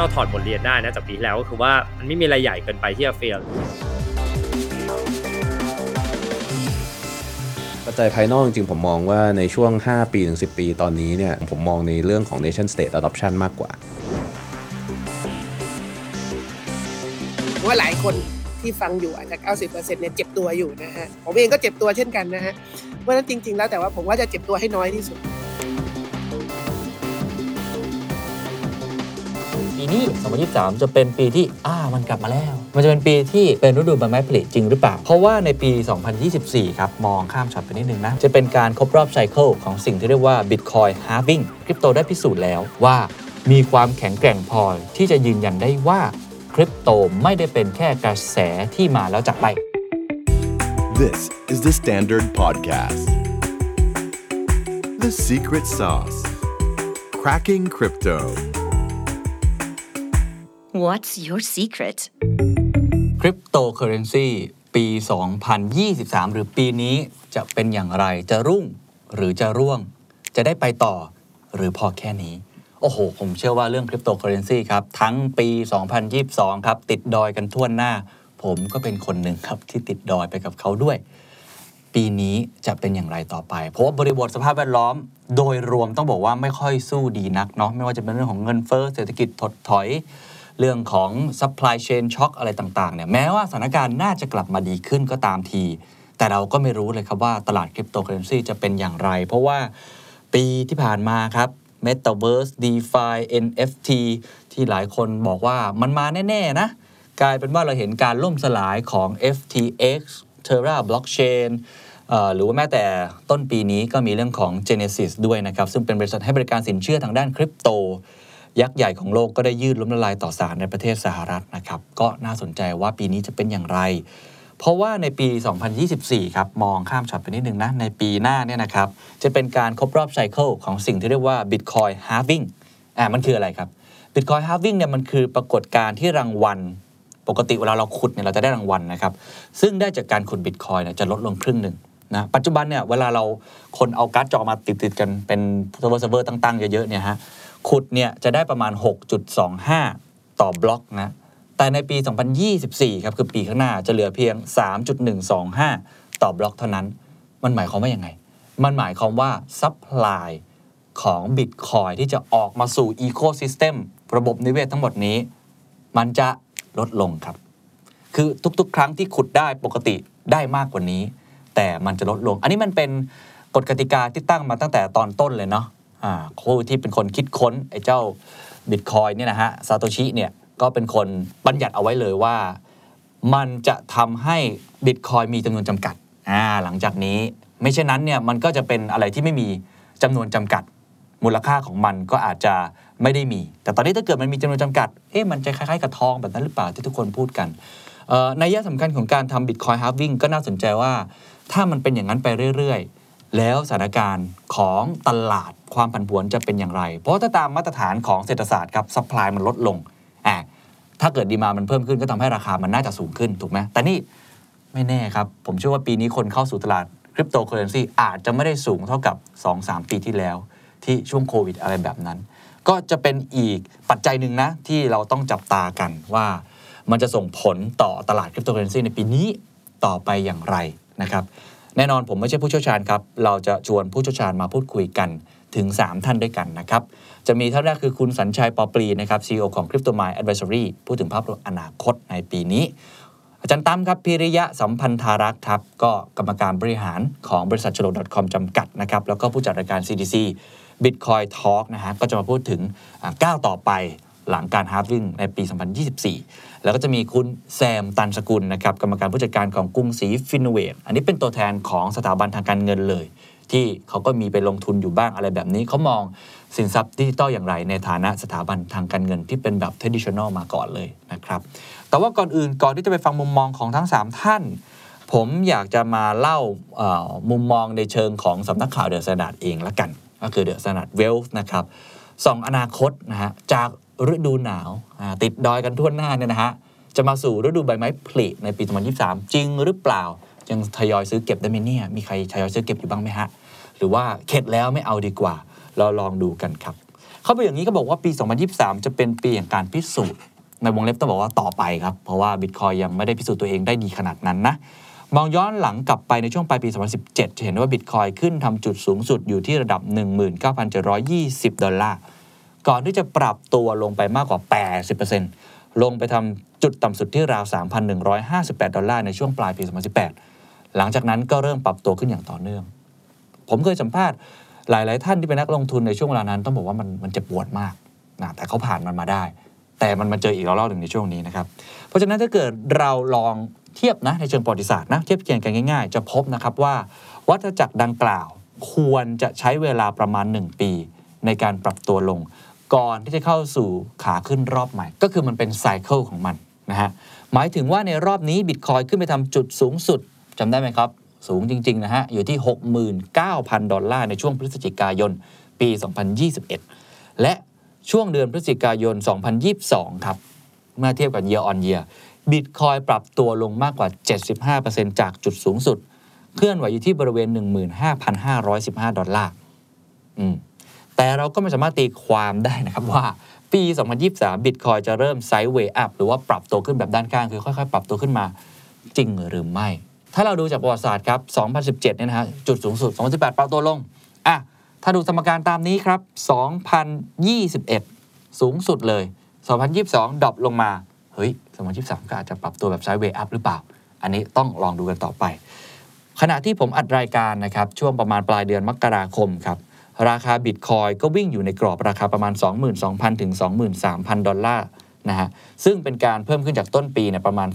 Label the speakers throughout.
Speaker 1: เราถอดบทเรียนได้นะจากปีที่แล้วก็คือว่ามันไม่มีอะไรใหญ่เกินไปที่จะเฟล
Speaker 2: ปัจจัยภายนอกจริงๆผมมองว่าในช่วง 5 ปีถึง10 ปีตอนนี้เนี่ย ผมมองในเรื่องของ nation state adoption มากกว่า
Speaker 3: ว่าหลายคนที่ฟังอยู่อาจจะ 90%เนี่ยเจ็บตัวอยู่นะฮะ ผมเองก็เจ็บตัวเช่นกันนะฮะ เพราะฉะนั้นจริง ๆ แล้วแต่ว่าผมว่าจะเจ็บตัวให้น้อยที่สุด
Speaker 4: ปีนี้ 2023 จะเป็นปีที่อ่ามันกลับมาแล้ว มันจะเป็นปีที่เป็นฤดูใบไม้ผลิจริงหรือเปล่า เพราะว่าในปี 2024 ครับ มองข้ามช็อตไปนิดนึงนะ จะเป็นการครบรอบไซเคิลของสิ่งที่เรียกว่า Bitcoin halving คริปโตได้พิสูจน์แล้วว่ามีความแข็งแกร่งพอที่จะยืนยันได้ว่าคริปโตไม่ได้เป็นแค่กระแสที่มาแล้วจากไป
Speaker 5: This is the Standard Podcast. The Secret Sauce. Cracking Crypto.
Speaker 6: What's your secret?
Speaker 4: คริปโตเคอเรนซีปี 2023 หรือปีนี้จะเป็นอย่างไรจะรุ่งหรือจะร่วง จะได้ไปต่อหรือพอแค่นี้ โอ้โห ผมเชื่อว่าเรื่องคริปโตเคอเรนซีครับ ทั้งปี 2022 ครับ ติดดอยกันทั่วหน้า ผมก็เป็นคนหนึ่งครับที่ติดดอยไปกับเขาด้วย ปีนี้จะเป็นอย่างไรต่อไป เพราะว่าบริบทสภาพแวดล้อม โดยรวมต้องบอกว่าไม่ค่อยสู้ดีนักเนาะไม่ว่าจะเป็นเรื่องของเงินเฟ้อเศรษฐกิจถดถอย เรื่องของ supply chain shock อะไรต่างๆเนี่ยแม้ว่าสถานการณ์น่าจะกลับมาดีขึ้นก็ตามที แต่เราก็ไม่รู้เลยครับว่าตลาดคริปโตเคอเรนซีจะเป็นอย่างไร เพราะว่าปีที่ผ่านมาครับ Metaverse DeFi NFT ที่หลายคนบอกว่ามันมาแน่ ๆ นะ กลายเป็นว่าเราเห็นการล่มสลายของ FTX Terra Blockchain หรือว่าแม้แต่ต้นปีนี้ก็มีเรื่องของ Genesis ด้วยนะครับ ซึ่งเป็นบริษัทให้บริการสินเชื่อทางด้านคริปโต ยักษ์ใหญ่ของโลกก็ได้ยืดล้มละลายต่อศาลในประเทศสหรัฐนะครับก็น่าสนใจว่าปีนี้จะเป็นอย่างไร เพราะว่าในปี 2024 ครับ มองข้ามช็อตไปนิดนึงนะ ในปีหน้าเนี่ยนะครับ จะเป็นการครบรอบไซเคิลของสิ่งที่เรียกว่า Bitcoin halving อ่ามันคืออะไรครับ Bitcoin halving เนี่ยมันคือปรากฏการณ์ที่รางวัลปกติเวลาเราขุดเนี่ยเราจะได้รางวัลนะครับ ซึ่งได้จากการขุดบิตคอยน์เนี่ยจะลดลงครึ่งหนึ่งนะปัจจุบันเนี่ยเวลาเราคนเอาการ์ดจอมาติดๆกันเป็นเซิร์ฟเวอร์เซิร์ฟเวอร์ตั้งๆ เยอะๆเนี่ยฮะ ขุดเนี่ยจะได้ประมาณ 6.25 ต่อบล็อกนะแต่ในปี 2024 ครับคือปีข้างหน้าจะเหลือเพียง 3.125 ต่อบล็อกเท่านั้น มันหมายความว่ายังไง มันหมายความว่า supply ของบิตคอยน์ที่จะออกมาสู่ ecosystem ระบบนิเวศทั้งหมดนี้ มันจะลดลงครับ คือทุกๆ ครั้งที่ขุดได้ปกติได้มากกว่านี้ แต่มันจะลดลง อันนี้มันเป็นกฎกติกาที่ตั้งมาตั้งแต่ตอนต้นเลยเนาะ ผู้ที่เป็นคนคิดค้นไอ้เจ้าบิตคอยน์เนี่ยนะฮะซาโตชิเนี่ยก็เป็นคนบัญญัติเอาไว้เลยว่า มันจะทำให้บิตคอยน์มีจำนวนจำกัดอ่าหลังจากนี้ ไม่เช่นนั้นเนี่ยมันก็จะเป็นอะไรที่ไม่มีจำนวนจำกัด มูลค่าของมันก็อาจจะไม่ได้มี แต่ตอนนี้ถ้าเกิดมันมีจำนวนจำกัดเอ๊ะมันจะคล้ายๆกับทองแบบนั้นหรือเปล่าที่ทุกคนพูดกันนัยยะสำคัญของการทำ Bitcoin halving ก็น่าสนใจว่า ถ้ามันเป็นอย่างนั้นไปเรื่อยๆ แล้วสถานการณ์ของตลาดความผันผวนจะเป็นอย่างไร เพราะถ้าตามมาตรฐานของเศรษฐศาสตร์ครับ supply มันลดลงอ่าถ้าเกิด demand มันเพิ่มขึ้นก็ทำให้ราคามันน่าจะสูงขึ้นถูกไหมแต่นี่ไม่แน่ครับ ผมเชื่อว่าปีนี้คนเข้าสู่ตลาดคริปโตเคอเรนซีอาจจะไม่ได้สูงเท่ากับ 2-3 ปีที่แล้ว ที่ช่วงโควิดอะไรแบบนั้น ก็จะเป็นอีกปัจจัยหนึ่งนะ ที่เราต้องจับตากันว่ามันจะส่งผลต่อตลาดคริปโตเคอเรนซีในปีนี้ต่อไปอย่างไรนะครับ แน่นอนผมไม่ใช่ผู้เชี่ยวชาญครับ เราจะชวนผู้เชี่ยวชาญมาพูดคุยกันถึง 3 ท่านด้วยกันนะครับ จะมีท่านแรกคือคุณสัญชัยปอปลีนะครับ CEO ของ Crypto Mind Advisory พูดถึงภาพอนาคตในปีนี้ อาจารย์ตั้มครับพิริยะสัมพันธารักษ์ครับ ก็กรรมการบริหารของบริษัทชโล .com จำกัดนะครับ แล้วก็ผู้จัดรายการ CDC Bitcoin Talk นะฮะก็จะมาพูดถึงก้าวต่อไปหลังการฮาร์ v วิ่งในปี 2024 แล้วก็จะมีคุณแซมตันสกุลนะครับกรรมการผู้จัดการของกรุงศรีฟินโนเวตอันนี้เป็นตัวแทนของสถาบันทางการเงินเลย ที่เขาก็มีไปลงทุนอยู่บ้างอะไรแบบนี้เขามองสินทรัพย์ดิจิตอลอย่างไร ในฐานะสถาบันทางการเงินที่เป็นแบบ traditional มาก่อนเลยนะครับแต่ว่าก่อนอื่นก่อนที่จะไปฟังมุมมองของทั้ง 3 ท่าน ผมอยากจะมาเล่ามุมมองในเชิงของสำนักข่าว The Standard เองละกัน ก็คือ The Standard Wealth นะครับสองอนาคตนะฮะจาก ฤดูหนาวติดดอยกันทั่วหน้าเนี่ยนะฮะจะมาสู่ฤดูใบไม้ผลิในปี 2023 จริงหรือเปล่า ยังทยอยซื้อเก็บได้ไหมเนี่ย มีใครทยอยซื้อเก็บอยู่บ้างไหมฮะ หรือว่าเข็ดแล้วไม่เอาดีกว่า เราลองดูกันครับ เขาไปอย่างนี้ก็บอกว่าปี 2023 จะเป็นปีแห่งการพิสูจน์ ในวงเล็บต้องบอกว่าต่อไปครับ เพราะว่าบิตคอยยังไม่ได้พิสูจน์ตัวเองได้ดีขนาดนั้นนะ มองย้อนหลังกลับไปในช่วงปลายปี 2017 จะเห็นว่าบิตคอยขึ้นทำจุดสูงสุดอยู่ที่ระดับ 19,720 ดอลลาร์ ก่อนที่จะปรับตัวลงไปมากกว่า 80%ลงไปทำจุดต่ำสุดที่ราว 3,158 ดอลลาร์ในช่วงปลายปี 2018 หลังจากนั้นก็เริ่มปรับตัวขึ้นอย่างต่อเนื่อง ผมเคยสัมภาษณ์หลาย ๆ ท่านที่เป็นนักลงทุนในช่วงเวลานั้นต้องบอกว่ามันมันเจ็บปวดมากนะแต่เขาผ่านมันมาได้ แต่มันมาเจออีกรอบหนึ่งในช่วงนี้นะครับ เพราะฉะนั้นถ้าเกิดเราลองเทียบนะในเชิงประวัติศาสตร์นะเทียบเคียงกันง่าย ๆ จะพบนะครับว่า วัฏจักรดังกล่าวควรจะใช้เวลาประมาณ 1 ปี ในการปรับตัวลง ก่อนที่จะเข้าสู่ขาขึ้นรอบใหม่ ก็คือมันเป็นไซเคิลของมันนะฮะหมายถึงว่าในรอบนี้บิตคอยขึ้นไปทำจุดสูงสุดจำได้ไหมครับ สูงจริง ๆ นะฮะ อยู่ที่ 69,000 ดอลลาร์ในช่วงพฤศจิกายน ปี 2021 และช่วงเดือนพฤศจิกายน 2022 ครับ เมื่อเทียบกับ year on year บิตคอยปรับตัวลงมากกว่า 75%จากจุดสูงสุด เคลื่อนไหวอยู่ที่บริเวณ 15,515 ดอลลาร์อืม แต่เราก็ไม่สามารถตีความได้นะครับว่าปี 2023 บิตคอยน์จะเริ่ม sideway up หรือว่าปรับตัวขึ้นแบบด้านข้าง คือค่อยๆ ปรับตัวขึ้นมาจริงหรือไม่ ถ้าเราดูจากประวัติศาสตร์ครับ 2017 เนี่ยนะฮะจุดสูงสุด 2018 ปรับตัวลง อะ ถ้าดูสมการตามนี้ครับ 2021 สูงสุดเลย 2022 drop ลงมา เฮ้ย 2023 ก็อาจจะปรับตัวแบบ sideway up หรือเปล่า อันนี้ต้องลองดูกันต่อไป ขณะที่ผมอัดรายการนะครับช่วงประมาณปลายเดือนมกราคมครับ ราคาบิตคอยน์ก็วิ่งอยู่ในกรอบราคาประมาณ 22,000 ถึง 23,000 ดอลลาร์นะฮะซึ่งเป็นการเพิ่มขึ้นจากต้นปีเนี่ยประมาณ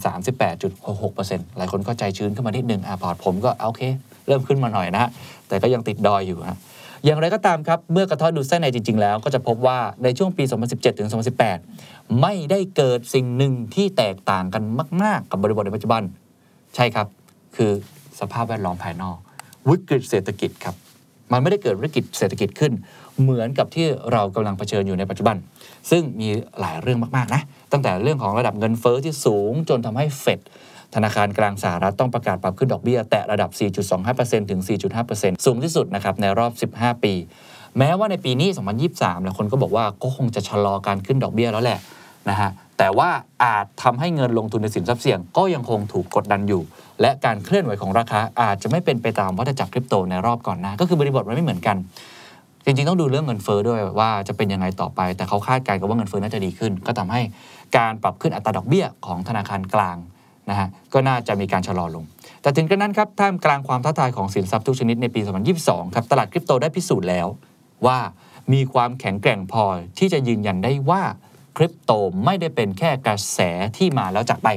Speaker 4: 38.66%หลายคนก็ใจชื้นขึ้นมานิดนึงอะพอร์ตผมก็โอเค เริ่มขึ้นมาหน่อยนะฮะแต่ก็ยังติดดอยอยู่ฮะอย่างไรก็ตามครับ เมื่อกระเทาะดูไส้นในจริง ๆ แล้วก็จะพบว่าในช่วงปี 2017 ถึง 2018 ไม่ได้เกิดสิ่งหนึ่งที่แตกต่างกันมาก ๆ กับบริบทในปัจจุบัน ใช่ครับ คือสภาพแวดล้อมภายนอก วิกฤตเศรษฐกิจครับ มันไม่ได้เกิดวิกฤตเศรษฐกิจขึ้น เหมือนกับที่เรากำลังเผชิญอยู่ในปัจจุบัน ซึ่งมีหลายเรื่องมากๆนะตั้งแต่เรื่องของระดับเงินเฟ้อที่สูงจนทำให้เฟดธนาคารกลางสหรัฐต้องประกาศปรับขึ้นดอกเบี้ย แตะระดับ 4.25%ถึง 4.5%สูงที่สุดนะครับในรอบ 15 ปี แม้ว่าในปีนี้ 2023 หลายคนก็บอกว่าก็คงจะชะลอการขึ้นดอกเบี้ยแล้วแหละนะฮะ แต่ว่าอาจทำให้เงินลงทุนในสินทรัพย์เสี่ยง ก็ยังคงถูกกดดันอยู่ และการเคลื่อนไหวของราคาอาจจะไม่เป็นไปตามวัฏจักรคริปโตในรอบก่อนหน้า ก็คือบริบทมันไม่เหมือนกัน จริงๆ ต้องดูเรื่องเงินเฟ้อด้วยว่าจะเป็นยังไงต่อไป แต่เขาคาดการณ์กันว่าเงินเฟ้อน่าจะดีขึ้น ก็ทำให้การปรับขึ้นอัตราดอกเบี้ยของธนาคารกลางนะฮะก็น่าจะมีการชะลอลง แต่ถึงกระนั้นครับท่ามกลางความท้าทายของสินทรัพย์ทุกชนิดในปี 2022 ครับตลาดคริปโตได้พิสูจน์แล้วว่ามีความแข็งแกร่งพอที่จะยืนยันได้ว่า คริปโตไม่ได้เป็นแค่กระแสที่มาแล้วจากไป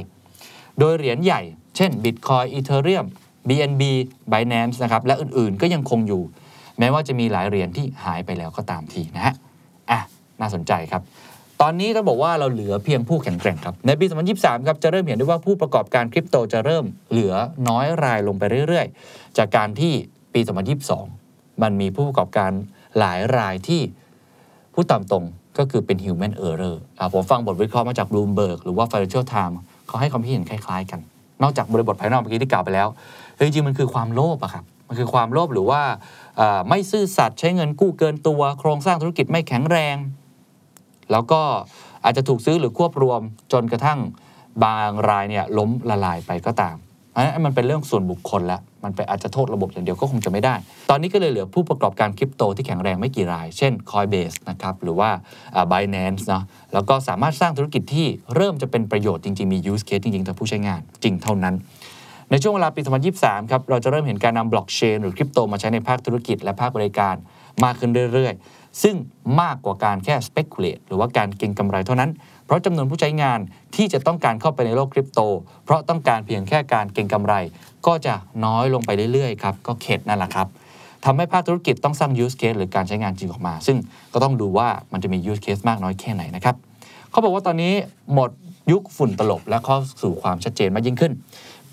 Speaker 4: โดยเหรียญใหญ่ เช่น Bitcoin Ethereum BNB Binance นะครับและอื่นๆก็ยังคงอยู่ แม้ว่าจะมีหลายเหรียญที่หายไปแล้วก็ตามทีนะฮะอะน่าสนใจครับ ตอนนี้ต้องบอกว่าเราเหลือเพียงผู้แข็งแกร่งครับ ในปี 2023 ครับ จะเริ่มเห็นได้ว่าผู้ประกอบการคริปโตจะเริ่มเหลือน้อยรายลงไปเรื่อยๆ จากการที่ปี 2022 มันมีผู้ประกอบการหลายรายที่พูดตามตรง ก็คือเป็น human error อ่าผมฟังบทวิเคราะห์มาจาก Bloomberg หรือว่า Financial Times เขาให้ความคิดเห็นคล้ายๆ กัน นอกจากบริบทภายนอกเมื่อกี้ที่กล่าวไปแล้วเฮ้ยจริงๆมันคือความโลภอะครับมันคือความโลภหรือว่าไม่ซื่อสัตย์ใช้เงินกู้เกินตัว โครงสร้างธุรกิจไม่แข็งแรง แล้วก็อาจจะถูกซื้อหรือควบรวมจนกระทั่งบางรายเนี่ยล้มละลายไปก็ตาม อันนั้นมันเป็นเรื่องส่วนบุคคลแล้วมันไปอาจจะโทษระบบอย่างเดียวก็คงจะไม่ได้ ตอนนี้ก็เลยเหลือผู้ประกอบการคริปโตที่แข็งแรงไม่กี่ราย เช่น Coinbase นะครับ หรือว่าอ่า Binance เนาะแล้วก็สามารถสร้างธุรกิจที่เริ่มจะเป็นประโยชน์จริง ๆ มี use case จริงๆต่อผู้ใช้งานจริงเท่านั้น ในช่วงเวลาปี 2023 ครับ เราจะเริ่มเห็นการนำบล็อกเชนหรือคริปโตมาใช้ในภาคธุรกิจและภาคบริการมากขึ้นเรื่อยๆ ซึ่งมากกว่าการแค่ speculate หรือว่าการเก็งกำไรเท่านั้น เพราะจำนวนผู้ใช้งานที่จะต้องการเข้าไปในโลกคริปโต เพราะต้องการเพียงแค่การเก็งกำไร ก็จะน้อยลงไปเรื่อยๆครับก็เข็ดนั่นแหละครับทำให้ภาคธุรกิจต้องสร้าง use case หรือการใช้งานจริงออกมา ซึ่งก็ต้องดูว่ามันจะมี use case มากน้อยแค่ไหนนะครับเขาบอกว่าตอนนี้หมดยุคฝุ่นตลบและเข้าสู่ความชัดเจนมากยิ่งขึ้น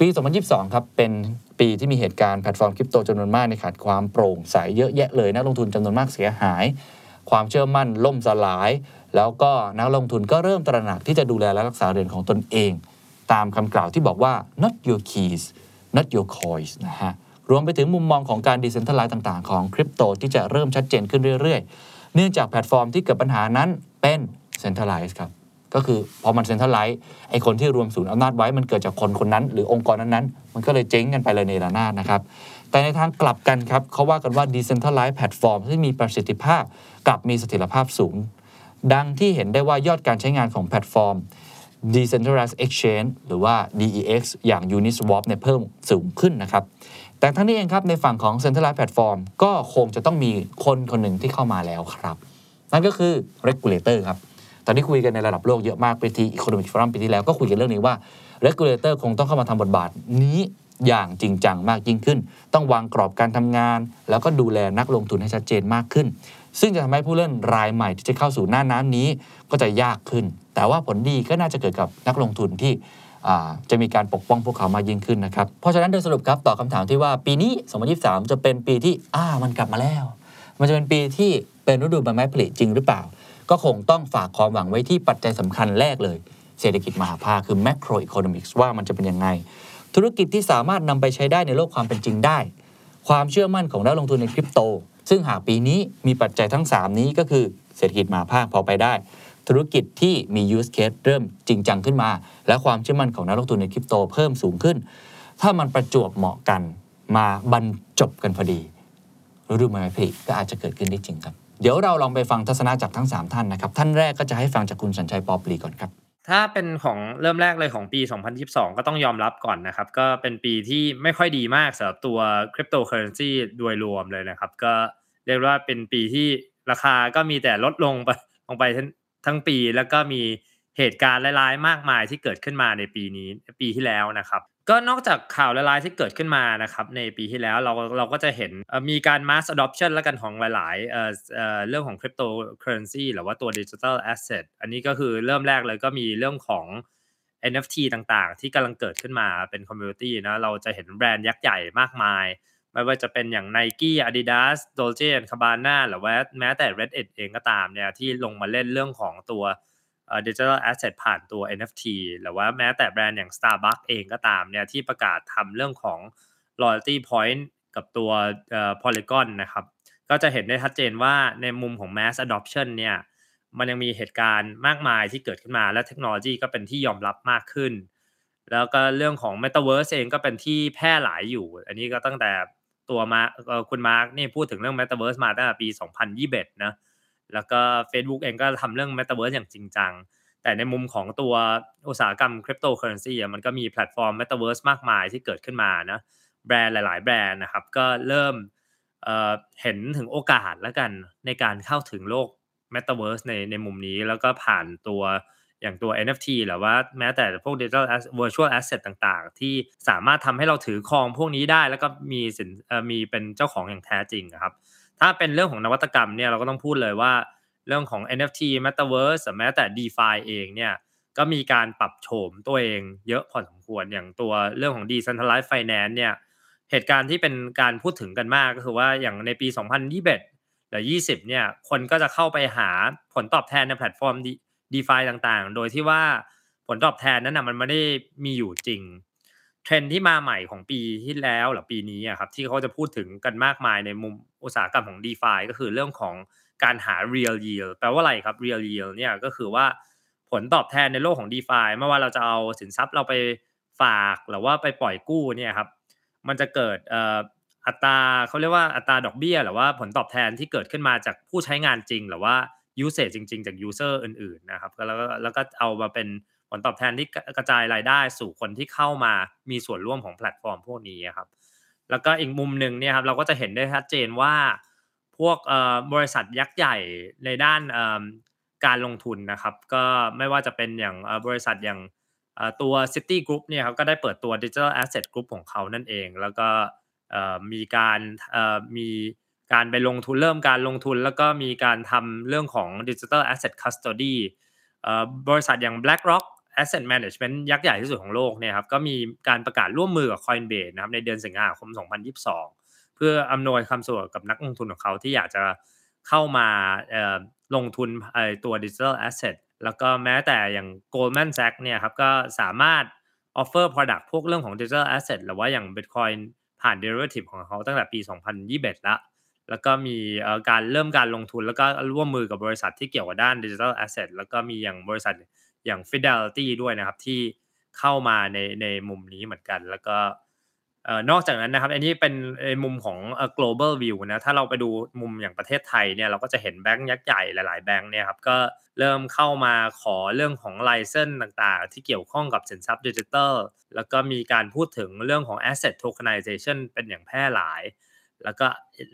Speaker 4: ปี 2022 ครับ เป็นปีที่มีเหตุการณ์แพลตฟอร์มคริปโตจำนวนมากในขาดความโปร่งใสเยอะแยะเลยนักลงทุนจำนวนมากเสียหาย ความเชื่อมั่นล่มสลาย แล้วก็นักลงทุนก็เริ่มตระหนักที่จะดูแลและรักษาเหรียญของตนเอง ตามคำกล่าวที่บอกว่า not your keys not your coins นะฮะรวมไปถึงมุมมองของการ decentralized ต่างๆ ของคริปโตที่จะเริ่มชัดเจนขึ้นเรื่อยๆ เนื่องจากแพลตฟอร์มที่เกิดปัญหานั้นเป็น centralized ครับ ก็คือพอมัน centralized ไอคนที่รวมศูนย์อำนาจไว้มันเกิดจากคนคนนั้น หรือองค์กรนั้นๆ มันก็เลยเจ๊งกันไปเลยในระนาดนะครับ แต่ในทางกลับกันครับเขาว่ากันว่า decentralized platform ที่มีประสิทธิภาพ กลับมีเสถียรภาพสูง ดังที่เห็นได้ว่ายอดการใช้งานของแพลตฟอร์ม Decentralized Exchange หรือว่า DEX อย่าง Uniswap เนี่ยเพิ่มสูงขึ้นนะครับ แต่ทั้งนี้เองครับในฝั่งของ Centralized Platform ก็คงจะต้องมีคนคนหนึ่งที่เข้ามาแล้วครับ นั่นก็คือ Regulator ครับ ตอนนี้คุยกันในระดับโลกเยอะมากไปที่ Economic Forum ปีที่แล้วก็คุยกันเรื่องนี้ว่า Regulator คงต้องเข้ามาทำบทบาทนี้อย่างจริงจังมากยิ่งขึ้น ต้องวางกรอบการทำงาน แล้วก็ดูแลนักลงทุนให้ชัดเจนมากขึ้น ซึ่งจะทำให้ผู้เล่นรายใหม่ที่จะเข้าสู่หน้าน้ำนี้ก็จะยากขึ้น แต่ว่าผลดีก็น่าจะเกิดกับนักลงทุนที่จะมีการปกป้องพวกเขามายิ่งขึ้นนะครับ เพราะฉะนั้นโดยสรุปครับตอบคำถามที่ว่าปีนี้ 2023 จะเป็นปีที่อ่ามันกลับมาแล้ว มันจะเป็นปีที่เป็นฤดูใบไม้ผลิจริงหรือเปล่า ก็คงต้องฝากความหวังไว้ที่ปัจจัยสำคัญแรกเลย เศรษฐกิจมหาภาคคือ macroeconomics ว่ามันจะเป็นยังไง ธุรกิจที่สามารถนำไปใช้ได้ในโลกความเป็นจริงได้ ความเชื่อมั่นของนักลงทุนในคริปโต ซึ่งหากปีนี้มีปัจจัยทั้ง 3 นี้ก็คือเศรษฐกิจมาภาคพอไปได้ ธุรกิจที่มี use case เริ่มจริงจังขึ้นมา และความเชื่อมั่นของนักลงทุนในคริปโตเพิ่มสูงขึ้น ถ้ามันประจวบเหมาะกันมาบรรจบกันพอดีฤดูใบไม้ผลิก็อาจจะเกิดขึ้นได้จริงครับ เดี๋ยวเราลองไปฟังทัศนะจากทั้ง 3 ท่านนะครับ ท่านแรกก็จะให้ฟังจากคุณสัญชัยปอปลีก่อนครับ
Speaker 1: ถ้าเป็นของเริ่มแรกเลยของปี 2022 ก็ต้องยอมรับก่อนนะครับ ก็เป็นปีที่ไม่ค่อยดีมากสำหรับตัวคริปโตเคอเรนซีโดยรวมเลยนะครับ ก็เรียกว่าเป็นปีที่ราคาก็มีแต่ลดลงไปลงไปทั้งทั้งปีแล้วก็มีเหตุการณ์ร้ายๆ มากมายที่เกิดขึ้นมาในปีนี้ปีที่แล้วนะครับ ก็นอกจากข่าวร้ายที่เกิดขึ้นมานะครับในปีที่แล้วเราเราก็จะเห็นมีการ mass adoption แล้วกันของหลายๆเอ่อเอ่อเรื่องของ cryptocurrency หรือว่าตัว digital asset อันนี้ก็คือเริ่มแรกเลยก็มีเรื่องของ NFT ต่างๆ ที่กำลังเกิดขึ้นมาเป็น community นะเราจะเห็นแบรนด์ยักษ์ใหญ่มากมาย ไม่ว่าจะเป็นอย่าง Nike Adidas Dolce Gabbana หรือว่าแม้แต่ Reddit เองก็ตามเนี่ยที่ลงมาเล่นเรื่องของตัว เอ่อ digital asset ผ่านตัว NFT หรือว่าแม้แต่แบรนด์อย่าง Starbucks เองก็ตามเนี่ยที่ประกาศทำเรื่องของ loyalty point กับตัว Polygon นะครับ ก็จะเห็นได้ชัดเจนว่าในมุมของ mass adoption เนี่ยมันยังมีเหตุการณ์มากมายที่เกิดขึ้นมา และเทคโนโลยีก็เป็นที่ยอมรับมากขึ้น แล้วก็เรื่องของ Metaverse เองก็เป็นที่แพร่หลายอยู่ อันนี้ก็ตั้งแต่ตัวมาคุณมาร์กนี่พูดถึงเรื่อง Metaverse มาตั้งแต่ปี 2021นะ แล้วก็ Facebook เองก็ทำเรื่อง Metaverse อย่างจริงจัง แต่ในมุมของตัวอุตสาหกรรมคริปโตเคอเรนซีอะมันก็มีแพลตฟอร์ม Metaverse มากมายที่เกิดขึ้นมานะแบรนด์หลาย ๆ แบรนด์นะครับ ก็เริ่มเห็นถึงโอกาสแล้วกันในการเข้าถึงโลก Metaverse ในในมุมนี้แล้วก็ผ่านตัวอย่างตัว NFT หรือว่าแม้แต่พวก digital As- virtual asset ต่างๆ ที่สามารถทำให้เราถือครองพวกนี้ได้แล้วก็มีสินมีเป็นเจ้าของอย่างแท้จริงครับ ถ้าเป็นเรื่องของนวัตกรรมเนี่ยเราก็ต้องพูดเลยว่าเรื่องของ NFT Metaverse แม้แต่ DeFi เองเนี่ยก็มีการปรับโฉมตัวเองเยอะพอสมควรอย่างตัวเรื่องของ Decentralized Finance เนี่ยเหตุการณ์ที่เป็นการพูดถึงกันมากก็คือว่าอย่างในปี 2021หรือ 20 เนี่ยคนก็จะเข้าไปหาผลตอบแทนในแพลตฟอร์ม D- DeFi ต่างๆ โดยที่ว่าผลตอบแทนนั้นนะมันไม่ได้มีอยู่จริง เทรนที่มาใหม่ของปีที่แล้วหรือปีนี้อะครับที่เขาจะพูดถึงกันมากมายในมุมอุตสาหกรรมของ DeFi ก็คือเรื่องของการหา real yield แปลว่าอะไรครับ real yield เนี่ยก็คือว่าผลตอบแทนในโลกของ DeFi ไม่ว่าเราจะเอาสินทรัพย์เราไปฝากหรือว่าไปปล่อยกู้เนี่ยครับมันจะเกิดอัตราเขาเรียกว่าอัตราดอกเบี้ยหรือว่าผลตอบแทนที่เกิดขึ้นมาจากผู้ใช้งานจริง หรือว่า usage จริง ๆ จาก user อื่นๆนะครับแล้วก็แล้วก็เอามาเป็น ลตอบแทนที่กระจายรายได้สู่คนที่เข้ามามีส่วนร่วมของแพลตฟอร์มพวกนี้ครับแล้วก็อีกมุมหนึ่งเนี่ยครับเราก็จะเห็นได้ชัดเจนว่าพวกบริษัทยักษ์ใหญ่ในด้านการลงทุนนะครับ ก็ไม่ว่าจะเป็นอย่างบริษัทอย่างตัว City Group เนี่ยครับก็ได้เปิดตัว Digital Asset Group ของเขานั่นเอง แล้วก็มีการมีการไปลงทุนเริ่มการลงทุน แล้วก็มีการทำเรื่องของ Digital Asset Custody บริษัทอย่าง BlackRock Asset Management ยักษ์ใหญ่ที่สุดของโลกเนี่ยครับก็มีการประกาศร่วมมือกับ Coinbase นะครับในเดือนสิงหาคม 2022 เพื่ออำนวยความสะดวกกับนักลงทุนของเขาที่อยากจะเข้ามาลงทุนตัว Digital Asset แล้วก็แม้แต่อย่าง Goldman Sachs เนี่ยครับก็สามารถ offer product พวกเรื่องของ Digital Asset หรือว่าอย่าง Bitcoin ผ่าน derivative ของเขาตั้งแต่ปี 2021ล้วแล้วก็มีการเริ่มการลงทุนแล้วก็ร่วมมือกับบริษัทที่เกี่ยวกับด้านดิจิทัลแอสเซทแล้วก็มีอย่างบริษัท อย่าง Fidelity ด้วยนะครับที่เข้ามาในในมุมนี้เหมือนกัน แล้วก็นอกจากนั้นนะครับ อันนี้เป็นในมุมของ global view นะถ้าเราไปดูมุมอย่างประเทศไทยเนี่ยเราก็จะเห็นแบงก์ยักษ์ใหญ่หลาย ๆ แบงก์เนี่ยครับก็เริ่มเข้ามาขอเรื่องของไลเซนต่างๆ ที่เกี่ยวข้องกับสินทรัพย์ดิจิทัลแล้วก็มีการพูดถึงเรื่องของ asset tokenization เป็นอย่างแพร่หลาย แล้วก็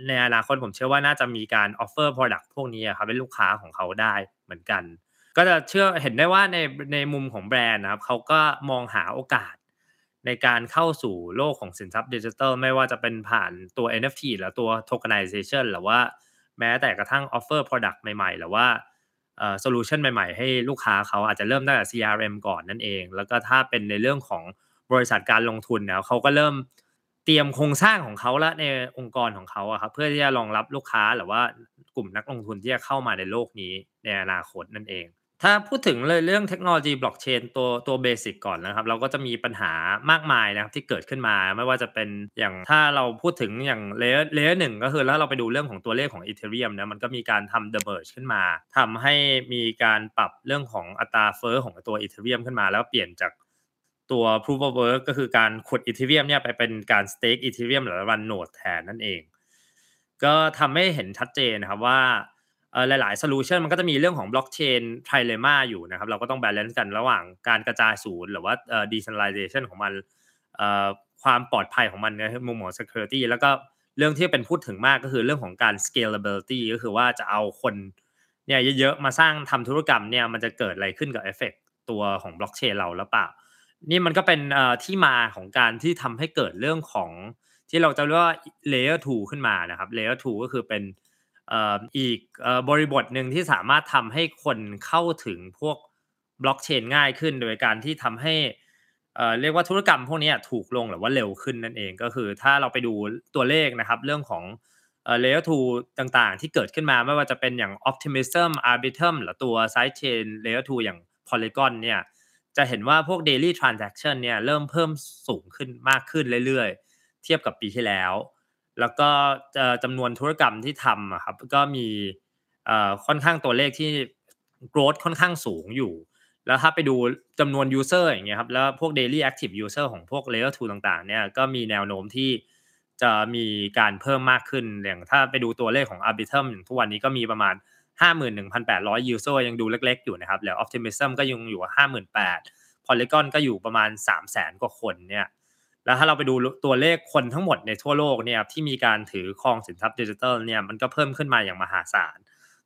Speaker 1: ในอนาคตผมเชื่อว่าน่าจะมีการ offer product พวกนี้ครับให้ลูกค้าของเขาได้เหมือนกัน ก็จะเชื่อเห็นได้ว่าในในมุมของแบรนด์นะครับเขาก็มองหาโอกาสในการเข้าสู่โลกของสินทรัพย์ดิจิทัลไม่ว่าจะเป็นผ่านตัว NFT หรือตัว tokenization หรือว่าแม้แต่กระทั่ง offer product ใหม่ๆ หรือว่าเอ่อ solution ใหม่ๆ ให้ลูกค้าเขาอาจจะเริ่มตั้งแต่ CRM ก่อนนั่นเอง แล้วก็ถ้าเป็นในเรื่องของบริษัทการลงทุนเนี่ยเขาก็เริ่มเตรียมโครงสร้างของเขาแล้วในองค์กรของเขาอะครับเพื่อที่จะรองรับลูกค้าหรือว่ากลุ่มนักลงทุนที่จะเข้ามาในโลกนี้ในอนาคตนั่นเอง ถ้าพูดถึงเลยเรื่องเทคโนโลยีบล็อกเชนตัวตัว basic ก่อนนะครับ เราก็จะมีปัญหามากมายนะครับที่เกิดขึ้นมาไม่ว่าจะเป็นอย่างถ้าเราพูดถึงอย่าง layer layer หนึ่งก็คือแล้วเราไปดูเรื่องของตัวเลขของ Ethereum นะมันก็มีการทำ The Merge ขึ้นมาทำให้มีการปรับเรื่องของอัตราเฟ้อของตัว Ethereum ขึ้นมา แล้วเปลี่ยนจากตัว Proof of Work ก็คือการขุด Ethereum เนี่ยไปเป็นการ Stake Ethereum หรือ Run Node แทนนั่นเอง ก็ทำให้เห็นชัดเจนนะครับว่า หลายๆ solution มันก็จะมีเรื่องของ blockchain trilemma อยู่นะครับเราก็ต้อง balance กันระหว่างการกระจายศูนย์หรือว่าเอ่อ decentralization ของมันความปลอดภัยของมันในมุมของ security แล้วก็เรื่องที่เป็นพูดถึงมากก็คือเรื่องของการ scalability ก็คือว่าจะเอาคนเนี่ยเยอะๆมาสร้างทำธุรกรรมเนี่ยมันจะเกิดอะไรขึ้นกับเอฟเฟกตัวของบล็อกเชนเราหรือเปล่า นี่มันก็เป็นที่มาของการที่ทำให้เกิดเรื่องของที่เราจะเรียกว่า layer 2 ขึ้นมานะครับ layer 2 ก็คือเป็น อีกบริบทหนึ่งที่สามารถทำให้คนเข้าถึงพวกบล็อกเชนง่ายขึ้น โดยการที่ทำให้เรียกว่าธุรกรรมพวกนี้ถูกลงหรือว่าเร็วขึ้นนั่นเองก็คือถ้าเราไปดูตัวเลขนะครับเรื่องของเอ่อ layer 2ต่างๆ ที่เกิดขึ้นมาไม่ว่าจะเป็นอย่าง optimism arbitrum หรือตัว side chain layer 2 อย่าง polygon เนี่ยจะเห็นว่าพวก daily transaction เนี่ยเริ่มเพิ่มสูงขึ้นมากขึ้นเรื่อยๆ เทียบกับปีที่แล้ว แล้วก็จำนวนธุรกรรมที่ทำครับก็มีค่อนข้างตัวเลขที่ growth ค่อนข้างสูงอยู่ แล้วถ้าไปดูจำนวน user อย่างเงี้ยครับแล้วพวก daily active user ของพวก layer 2ต่างๆเนี่ยก็มีแนวโน้มที่จะมีการเพิ่มมากขึ้นอย่างถ้าไปดูตัวเลขของ arbitrum อย่างทุกวันนี้ก็มีประมาณ 51,800 user ยังดูเล็กๆอยู่นะครับแล้ว optimism ก็ยังอยู่ 58,000 polygon ก็อยู่ประมาณ 300,000 กว่าคนเนี่ย แล้วถ้าเราไปดูตัวเลขคนทั้งหมดในทั่วโลกเนี่ยที่มีการถือครองสินทรัพย์ดิจิทัลเนี่ยมันก็เพิ่มขึ้นมาอย่างมหาศาล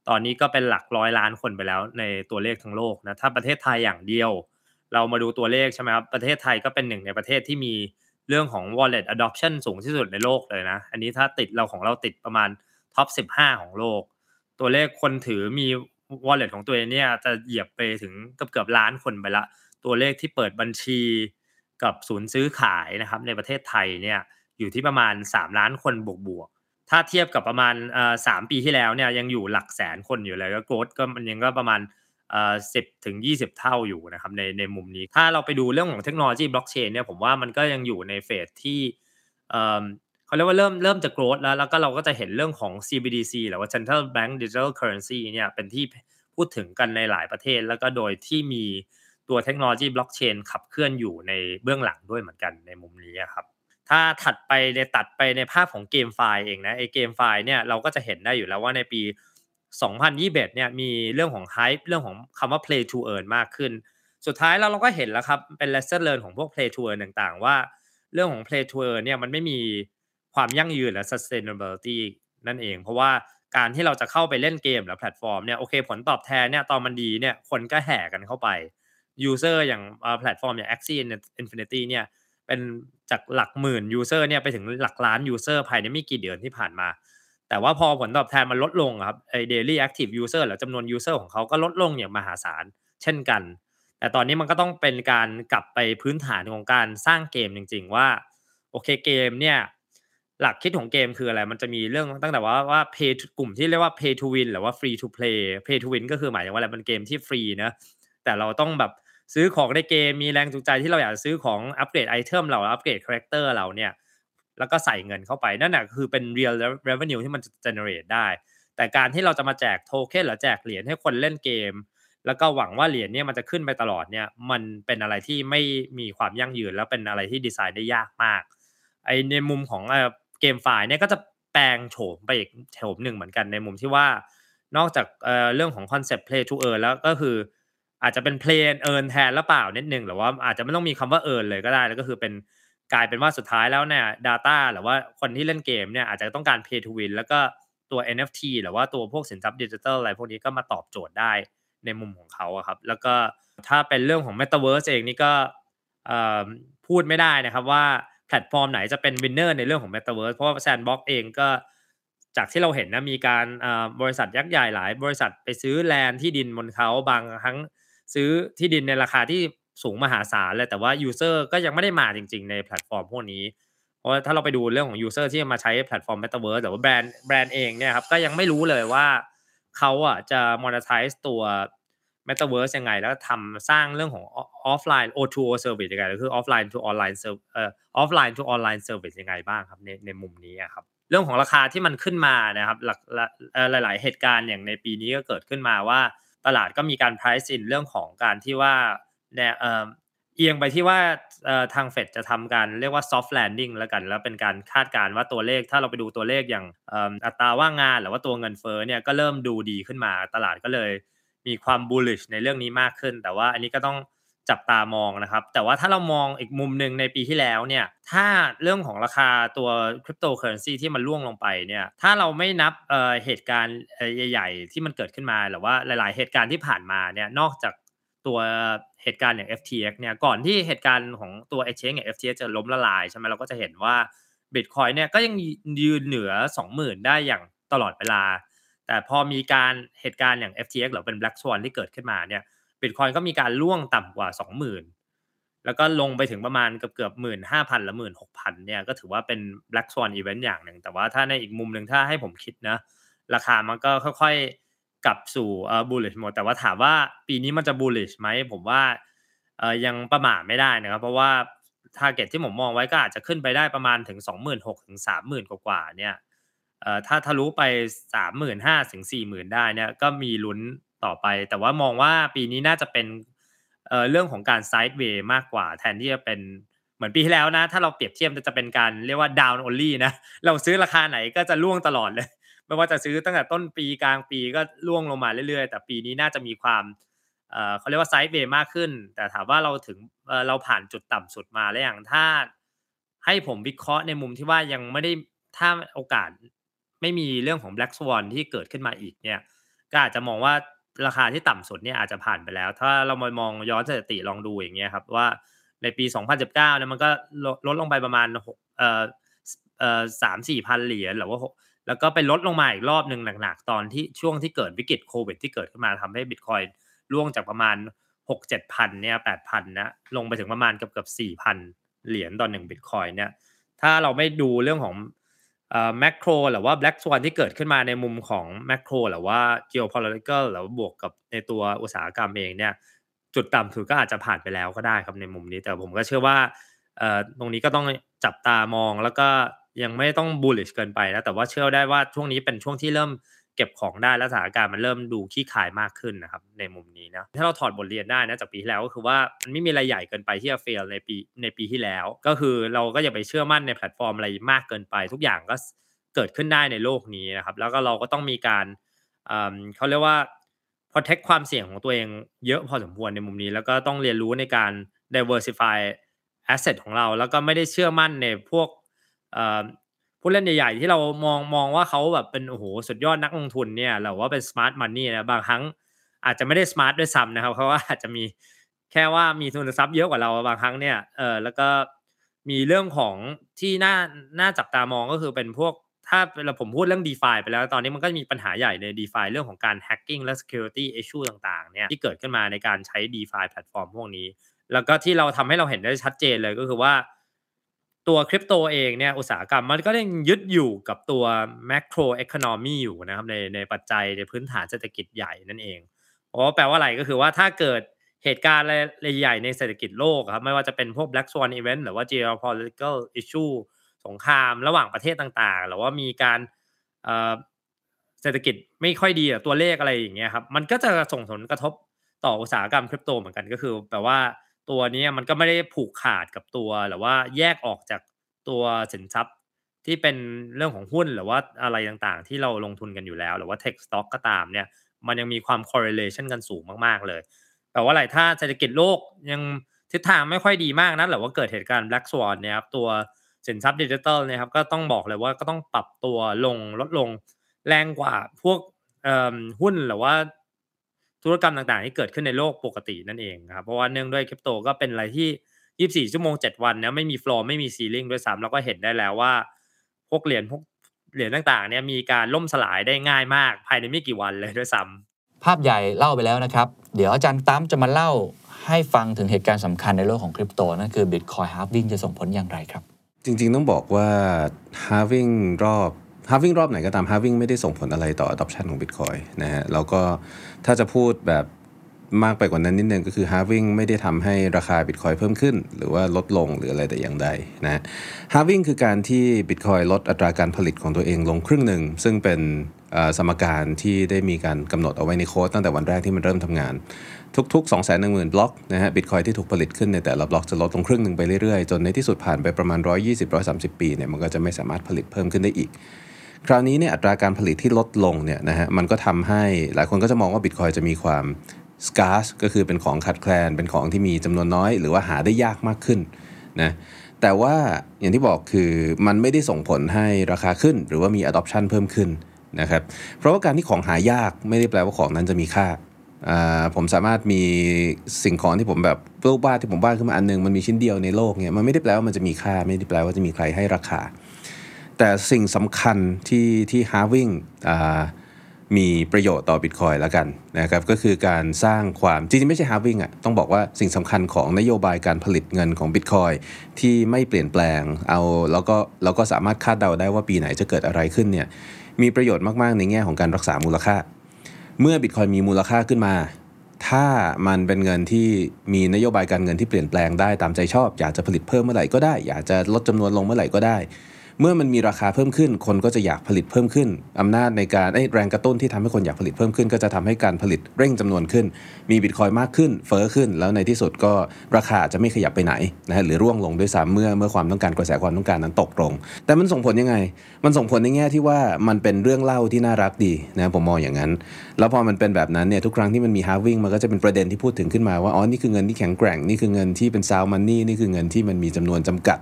Speaker 1: ตอนนี้ก็เป็นหลักร้อยล้านคนไปแล้วในตัวเลขทั้งโลกนะถ้าประเทศไทยอย่างเดียว เรามาดูตัวเลขใช่ไหมครับประเทศไทยก็เป็นหนึ่งในประเทศที่มีเรื่องของ wallet adoption สูงที่สุดในโลกเลยนะ อันนี้ถ้าติดเราของเราติดประมาณท็อป 15 ของโลก ตัวเลขคนถือมี wallet ของตัวเองเนี่ยจะเหยียบไปถึงเกือบเกือบล้านคนไปละ ตัวเลขที่เปิดบัญชี กับศูนย์ซื้อขายนะครับในประเทศไทยเนี่ยอยู่ที่ประมาณ 3 ล้านคนบวกบวกๆถ้าเทียบกับประมาณสามปีที่แล้วเนี่ยยังอยู่หลักแสนคนอยู่เลยก็โกรดก็มันยังก็ประมาณสิบถึงยี่สิบเท่าอยู่นะครับในในมุมนี้ ถ้าเราไปดูเรื่องของเทคโนโลยีบล็อกเชนเนี่ยผมว่ามันก็ยังอยู่ในเฟสที่เอ่อเขาเรียกว่าเริ่มเริ่มจะโกรดแล้วแล้วก็เราก็จะเห็นเรื่องของ CBDC หรือว่า Central Bank Digital Currency เนี่ยเป็นที่พูดถึงกันในหลายประเทศ แล้วก็โดยที่มี ตัวเทคโนโลยีบล็อกเชนขับเคลื่อนอยู่ในเบื้องหลังด้วยเหมือนกันในมุมนี้ครับถ้าถัดไปในตัดไปในภาพของเกมไฟล์เองนะไอเกมไฟล์เนี่ยเราก็จะเห็นได้อยู่แล้วว่าในปี 2021เนี่ยมีเรื่องของ hype เรื่องของคำว่า play to earn มากขึ้น สุดท้ายแล้วเราก็เห็นแล้วครับเป็น lesson learn ของพวก play to earn ต่างๆ ว่า เรื่องของ play to earn เนี่ยมันไม่มีความยั่งยืนและ sustainability นั่นเอง เพราะว่าการที่เราจะเข้าไปเล่นเกมหรือแพลตฟอร์มเนี่ยโอเคผลตอบแทนเนี่ยตอนมันดีเนี่ยคนก็แห่กันเข้าไป user อย่างแพลตฟอร์มอย่าง Axie Infinity เนี่ยเป็นจากหลักหมื่น user เนี่ยไปถึงหลักล้าน user ภายในไม่กี่เดือนที่ผ่านมา แต่ว่าพอผลตอบแทนมันลดลงครับไอ้ daily active user หรือจำนวน user ของเขาก็ลดลงอย่างมหาศาลเช่นกัน แต่ตอนนี้มันก็ต้องเป็นการกลับไปพื้นฐานของการสร้างเกมจริง ๆ ว่าโอเคเกมเนี่ยหลักคิดของเกมคืออะไร มันจะมีเรื่องตั้งแต่ว่าว่า pay กลุ่มที่เรียกว่า pay to win หรือว่า free to play pay to win ก็คือหมายถึงว่าอะไรมันเกมที่ฟรีนะแต่เราต้องแบบ ซื้อของในเกมมีแรงจูงใจที่เราอยากซื้อของอัปเกรด item เราอัปเกรด character เราเนี่ยแล้วก็ใส่เงินเข้าไปนั่นแหะคือเป็น real revenue ที่มันจะ generate ได้ แต่การที่เราจะมาแจกโทเค็นหรือแจกเหรียญให้คนเล่นเกม แล้วก็หวังว่าเหรียญเนี่ยมันจะขึ้นไปตลอดเนี่ยมันเป็นอะไรที่ไม่มีความยั่งยืน แล้วเป็นอะไรที่ดีไซน์ได้ยากมากไอในมุมของ GameFi เนี่ยก็จะแปลงโฉมไปอีกโฉมหนึ่งเหมือนกันในมุมที่ว่านอกจากเรื่องของ concept play to earn แล้วก็คือ อาจจะเป็น play and earn แทนหรือเปล่านิดนึงหรือว่าอาจจะไม่ต้องมีคำว่า earn เลยก็ได้แล้วก็คือเป็นกลายเป็นว่าสุดท้ายแล้วเนี่ย data หรือว่าคนที่เล่นเกมเนี่ยอาจจะต้องการ pay to win แล้วก็ตัว NFT หรือว่าตัวพวกสินทรัพย์ดิจิทัลอะไรพวกนี้ก็มาตอบโจทย์ได้ในมุมของเขาครับ แล้วก็ถ้าเป็นเรื่องของ Metaverse เองนี่ก็พูดไม่ได้นะครับว่าแพลตฟอร์มไหนจะเป็น winner ในเรื่องของ Metaverse เพราะว่า Sandbox เองก็จากที่เราเห็นนะมีการบริษัทยักษ์ใหญ่หลาย บริษัทไปซื้อ land ที่ดินบนเขาบางครั้ง ซื้อที่ดินในราคาที่สูงมหาศาลเลยแต่ว่า user ก็ยังไม่ได้มาจริง ๆ ในแพลตฟอร์มพวกนี้ เพราะถ้าเราไปดูเรื่องของ user ที่มาใช้แพลตฟอร์ม Metaverse หรือว่าแบรนด์แบรนด์เองเนี่ยครับก็ยังไม่รู้เลยว่าเขาอะจะ monetize ตัว Metaverse ยังไง แล้วทำสร้างเรื่องของ offline O2O service ยังไงก็คือ offline to online service เอ่อ offline to online service ยังไงบ้างครับในในมุมนี้ครับเรื่องของราคาที่มันขึ้นมานะครับหลักหลาย ๆ เหตุการณ์อย่างในปีนี้ก็เกิดขึ้นมาว่า ตลาดก็มีการ price in เรื่องของการที่ว่าเนี่ยเอียงไปที่ว่าทางเฟดจะทำการเรียกว่า soft landing แล้วกัน แล้วเป็นการคาดการณ์ว่าตัวเลข ถ้าเราไปดูตัวเลขอย่างอัตราว่างงานหรือว่าตัวเงินเฟ้อเนี่ยก็เริ่มดูดีขึ้นมาตลาดก็เลยมีความ bullish ในเรื่องนี้มากขึ้น แต่ว่าอันนี้ก็ต้อง จับตามองนะครับ แต่ว่าถ้าเรามองอีกมุมหนึ่งในปีที่แล้วเนี่ยถ้าเรื่องของราคาตัวคริปโตเคอเรนซีที่มันร่วงลงไปเนี่ยถ้าเราไม่นับเหตุการณ์ใหญ่ๆ ที่มันเกิดขึ้นมาหรือว่าหลาย ๆ เหตุการณ์ที่ผ่านมาเนี่ยนอกจากตัวเหตุการณ์อย่าง FTX เนี่ยก่อนที่เหตุการณ์ของตัว exchange อย่าง FTX จะล้มละลายใช่ไหมเราก็จะเห็นว่า Bitcoin เนี่ยก็ยังยืนเหนือ 20,000 ได้อย่างตลอดเวลา แต่พอมีการเหตุการณ์อย่าง FTX หรือเป็น Black Swan ที่เกิดขึ้นมาเนี่ย บิตคอยก็มีการล่วงต่ำกว่า 20,000 แล้วก็ลงไปถึงประมาณเกือบเกือบหมื่นห้าพันหรือหมื่นหกพันเนี่ยก็ถือว่าเป็น Black Swan Event อย่างหนึ่ง แต่ว่าถ้าในอีกมุมหนึ่งถ้าให้ผมคิดนะ ราคามันก็ค่อยๆกลับสู่เอ่อ bullish หมดแต่ว่าถามว่าปีนี้มันจะ bullish ไหมผมว่าเอ่อยังประมาทไม่ได้นะครับ เพราะว่า target ที่ผมมองไว้ก็อาจจะขึ้นไปได้ประมาณถึง 26,000ถึง30,000 กว่าๆเนี่ยเอ่อถ้าทะลุไป 35,000ถึง40,000 ได้เนี่ยก็มีลุ้น ต่อไป แต่ว่ามองว่าปีนี้น่าจะเป็นเเรื่องของการไซด์เวย์มากกว่า แทนที่จะเป็นเหมือนปีที่แล้วนะ ถ้าเราเปรียบเทียบจะเป็นการเรียกว่า down only นะ เราซื้อราคาไหนก็จะล่วงตลอดเลย ไม่ว่าจะซื้อตั้งแต่ต้นปีกลางปีก็ล่วงลงมาเรื่อยๆ แต่ปีนี้น่าจะมีความเขาเรียกว่าไซด์เวย์มากขึ้น แต่ถามว่าเราถึงเราผ่านจุดต่ำสุดมาแล้วอย่างถ้าให้ผมวิเคราะห์ในมุมที่ว่ายังไม่ได้ถ้าโอกาสไม่มีเรื่องของ Black Swan ที่เกิดขึ้นมาอีกเนี่ยก็อาจจะมองว่า ราคาที่ต่ำสุดเนี่ยอาจจะผ่านไปแล้ว ถ้าเรามามองย้อนสถิติลองดูอย่างเงี้ยครับว่าในปี 2019เนี่ยมันก็ลดลงไปประมาณเอ่อเอ่อสามสี่พันเหรียญหรือว่าแล้วก็ไปลดลงมาอีกรอบหนึ่งหนักๆตอนที่ช่วงที่เกิดวิกฤตโควิดที่เกิดขึ้นมาทำให้บิตคอยร่วงจากประมาณ6 7พันเนี่ยแปดพันนะลงไปถึงประมาณเกือบเกือบสี่พันเหรียญต่อหนึ่งบิตคอยเนี่ยถ้าเราไม่ดูเรื่องของ แมกโครหรือว่าแบล็กสวอนที่เกิดขึ้นมาในมุมของแมกโครหรือว่า geopolitical หรือว่าบวกกับในตัวอุตสาหกรรมเองเนี่ยจุดต่ำสุดก็อาจจะผ่านไปแล้วก็ได้ครับในมุมนี้ แต่ผมก็เชื่อว่าตรงนี้ก็ต้องจับตามองแล้วก็ยังไม่ต้อง bullish เกินไปนะแต่ว่าเชื่อได้ว่าช่วงนี้เป็นช่วงที่เริ่ม เก็บของได้และสถานการณ์มันเริ่มดูคลี่คลายมากขึ้นนะครับในมุมนี้นะถ้าเราถอดบทเรียนได้นะจากปีที่แล้วก็คือว่ามันไม่มีอะไรใหญ่เกินไปที่จะ fail ในปีในปีที่แล้ว ก็คือเราก็อย่าไปเชื่อมั่นในแพลตฟอร์มอะไรมากเกินไป ทุกอย่างก็เกิดขึ้นได้ในโลกนี้นะครับแล้วก็เราก็ต้องมีการเขาเรียกว่า protect ความเสี่ยงของตัวเองเยอะพอสมควรในมุมนี้ แล้วก็ต้องเรียนรู้ในการ diversify asset ของเรา แล้วก็ไม่ได้เชื่อมั่นในพวก ผู้เล่นใหญ่ๆ ที่เรามองมองว่าเขาแบบเป็นโอ้โหสุดยอดนักลงทุนเนี่ยหรือว่าเป็น smart money นะบางครั้งอาจจะไม่ได้ smart ด้วยซ้ำนะครับเพราะว่าอาจจะมีแค่ว่ามีทุนทรัพย์เยอะกว่าเราบางครั้งเนี่ยเออแล้วก็มีเรื่องของที่น่าน่าจับตามองก็คือเป็นพวกถ้าเราผมพูดเรื่อง d e f าไปแล้ว ตอนนี้มันก็มีปัญหาใหญ่ใน d e f าเรื่องของการ hacking และ security issue ต่างๆเนี่ยที่เกิดขึ้นมาในการใช้ d e f าแพลตฟอร์มพวกนี้ แล้วก็ที่เราทำให้เราเห็นได้ชัดเจนเลยก็คือว่า ตัวคริปโตเองเนี่ยอุตสาหกรรมมันก็ยังยึดอยู่กับตัว macro economy อยู่นะครับในในปัจจัยในพื้นฐานเศรษฐกิจใหญ่นั่นเองเพราะแปลว่าอะไรก็คือว่าถ้าเกิดเหตุการณ์อะไรใหญ่ในเศรษฐกิจโลกครับไม่ว่าจะเป็นพวก black swan event หรือว่า geopolitical issue สงครามระหว่างประเทศต่างๆ หรือว่ามีการเศรษฐกิจไม่ค่อยดีตัวเลขอะไรอย่างเงี้ยครับมันก็จะส่งผลกระทบต่ออุตสาหกรรมคริปโตเหมือนกันก็คือแปลว่า ตัวนี้มันก็ไม่ได้ผูกขาดกับตัวหรือว่าแยกออกจากตัวสินทรัพย์ที่เป็นเรื่องของหุ้นหรือว่าอะไรต่างๆ ที่เราลงทุนกันอยู่แล้ว หรือว่า tech stock ก็ตามเนี่ยมันยังมีความ correlation กันสูงมากๆเลยแปลว่าอะไรถ้าเศรษฐกิจโลกยังทิศทางไม่ค่อยดีมากนะหรือว่าเกิดเหตุการณ์ black swan เนี่ยครับตัวสินทรัพย์ดิจิทัลเนี่ยครับก็ต้องบอกเลยว่าก็ต้องปรับตัวลงลดลงแรงกว่าพวกหุ้นหรือว่า ธุรกรรมต่างๆที่เกิดขึ้นในโลกปกตินั่นเองครับเพราะว่าเนื่องด้วยคริปโตก็เป็นอะไรที่ 24 ชั่วโมง 7 วันเนี่ยไม่มี floor ไม่มี ceiling ด้วยซ้ำแล้วก็เห็นได้แล้วว่า พวกเหรียญพวกเหรียญต่างๆเนี่ยมีการล่มสลายได้ง่ายมาก ภายในไม่กี่วันเลยด้วยซ้ำ
Speaker 4: ภาพใหญ่เล่าไปแล้วนะครับ เดี๋ยวอาจารย์ตั้มจะมาเล่าให้ฟังถึงเหตุการณ์สำคัญในโลกของคริปโตนั่นคือ Bitcoin halving จะส่งผลอย่างไรครับ
Speaker 2: จริงๆต้องบอกว่า halving รอบ halving รอบไหนก็ตาม halving ไม่ได้ส่งผลอะไรต่อ adoption ของ Bitcoin นะฮะแล้วก็ถ้าจะพูดแบบมากไปกว่านั้นนิดนึงก็คือ halving ไม่ได้ทำให้ราคา Bitcoin เพิ่มขึ้น หรือว่าลดลงหรืออะไรแต่อย่างใดนะ halving คือการที่ Bitcoin ลดอัตราการผลิตของตัวเองลงครึ่งหนึ่ง ซึ่งเป็นสมการที่ได้มีการกำหนดเอาไว้ในโค้ดตั้งแต่วันแรกที่มันเริ่มทำงาน ทุกๆ 2 1 0 0 0 0 บล็อกนะฮะบิตคอยที่ถูกผลิตขึ้นในแต่ละบล็อกจะลดลงครึ่งหนึ่งไปเรื่อยๆ จนในที่สุดผ่านไปประมาณ 120-130 ปีเนี่ยมันก็จะไม่สามารถผลิตเพิ่มขึ้นได้อีก คราวนี้เนี่ยอัตราการผลิตที่ลดลงเนี่ยนะฮะมันก็ทำให้หลายคนก็จะมองว่าบิตคอยจะมีความ scarce ก็คือเป็นของขาดแคลน เป็นของที่มีจำนวนน้อย หรือว่าหาได้ยากมากขึ้นนะแต่ว่าอย่างที่บอกคือมันไม่ได้ส่งผลให้ราคาขึ้น หรือว่ามี adoption เพิ่มขึ้นนะครับเพราะว่าการที่ของหายากไม่ได้แปลว่าของนั้นจะมีค่าผมสามารถมีสิ่งของที่ผมแบบรูปวาดที่ผมวาดขึ้นมาอันหนึงมันมีชิ้นเดียวในโลกเนี่ยมันไม่ได้แปลว่ามันจะมีค่า ไม่ได้แปลว่าจะมีใครให้ราคา แต่สิ่งสำคัญที่ที่ halving อ่ามีประโยชน์ต่อ Bitcoin แล้วกันนะครับก็คือการสร้างความจริงๆไม่ใช่ halving อะต้องบอกว่าสิ่งสำคัญของนโยบายการผลิตเงินของ Bitcoin ที่ไม่เปลี่ยนแปลงเอาแล้วก็เราก็สามารถคาดเดาได้ว่าปีไหนจะเกิดอะไรขึ้นเนี่ยมีประโยชน์มากๆในแง่ของการรักษามูลค่า เมื่อบิตคอยมีมูลค่าขึ้นมา ถ้ามันเป็นเงินที่มีนโยบายการเงินที่เปลี่ยนแปลงได้ตามใจชอบ อยากจะผลิตเพิ่มเมื่อไหร่ก็ได้ อยากจะลดจำนวนลงเมื่อไหร่ก็ได้ เมื่อมันมีราคาเพิ่มขึ้น คนก็จะอยากผลิตเพิ่มขึ้นอำนาจในการแรงกระตุ้นที่ทำให้คนอยากผลิตเพิ่มขึ้น ก็จะทำให้การผลิตเร่งจำนวนขึ้น มีบิตคอยมากขึ้น เฟอ้อขึ้น แล้วในที่สุดก็ราคาจะไม่ขยับไปไหนนะฮะหรือร่วงลงด้วยซ้ำเมื่อเมื่อความต้องการกระแสความต้องการนั้นตกลง แต่มันส่งผลยังไง มันส่งผลในแง่ที่ว่ามันเป็นเรื่องเล่าที่น่ารักดีนะผมมองอย่างนั้น แล้วพอมันเป็นแบบนั้นเนี่ยทุกครั้งที่มันมี halving มันก็จะเป็นประเด็นที่พูดถึงขึ้นมาว่าอ๋อนี่คือเงินที่แข็งแกร่งนี่คือเงินที่เป็น sound money นี่คือเงินที่มันมีจำนวนจำกัด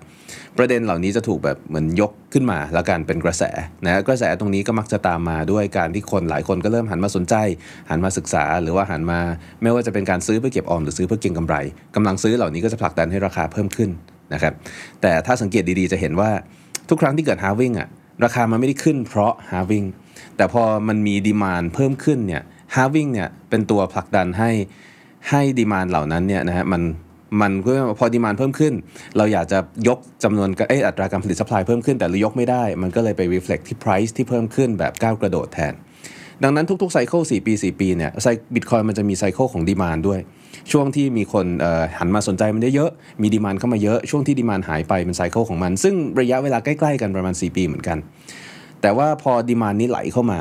Speaker 2: ประเด็นเหล่านี้จะถูกแบบเหมือนยกขึ้นมาแล้วกันเป็นกระแสนะกระแสตรงนี้ก็มักจะตามมาด้วยการที่คนหลายคนก็เริ่มหันมาสนใจ หันมาศึกษา หรือว่าหันมา ไม่ว่าจะเป็นการซื้อเพื่อเก็บออมหรือซื้อเพื่อเก็งกำไรกำลังซื้อเหล่านี้ก็จะผลักดันให้ราคาเพิ่มขึ้นนะครับแต่ถ้าสังเกตดีๆจะเห็นว่าทุกครั้งที่เกิด halving อะราคามันไม่ได้ขึ้นเพราะ halving แต่พอมันมี demand เพิ่มขึ้นเนี่ย halving เนี่ยเป็นตัวผลักดันให้ให้ demand เหล่านั้นเนี่ยนะฮะมัน มันก็พอ demand เพิ่มขึ้น เราอยากจะยกจำนวนเอ้ยอัตราการผลิต supply เพิ่มขึ้นแต่เรายกไม่ได้ มันก็เลยไป reflect ที่ price ที่เพิ่มขึ้นแบบก้าวกระโดดแทน ดังนั้นทุกๆ cycle 4ปี 4 ปีเนี่ยไซบิตคอยน์มันจะมี cycle ของ demand ด้วย ช่วงที่มีคนหันมาสนใจมันเยอะๆมี demand เข้ามาเยอะช่วงที่ demand หายไปเป็น cycle ของมัน ซึ่งระยะเวลาใกล้ๆกันประมาณ 4 ปีเหมือนกัน แต่ว่าพอ demand นี้ไหลเข้ามา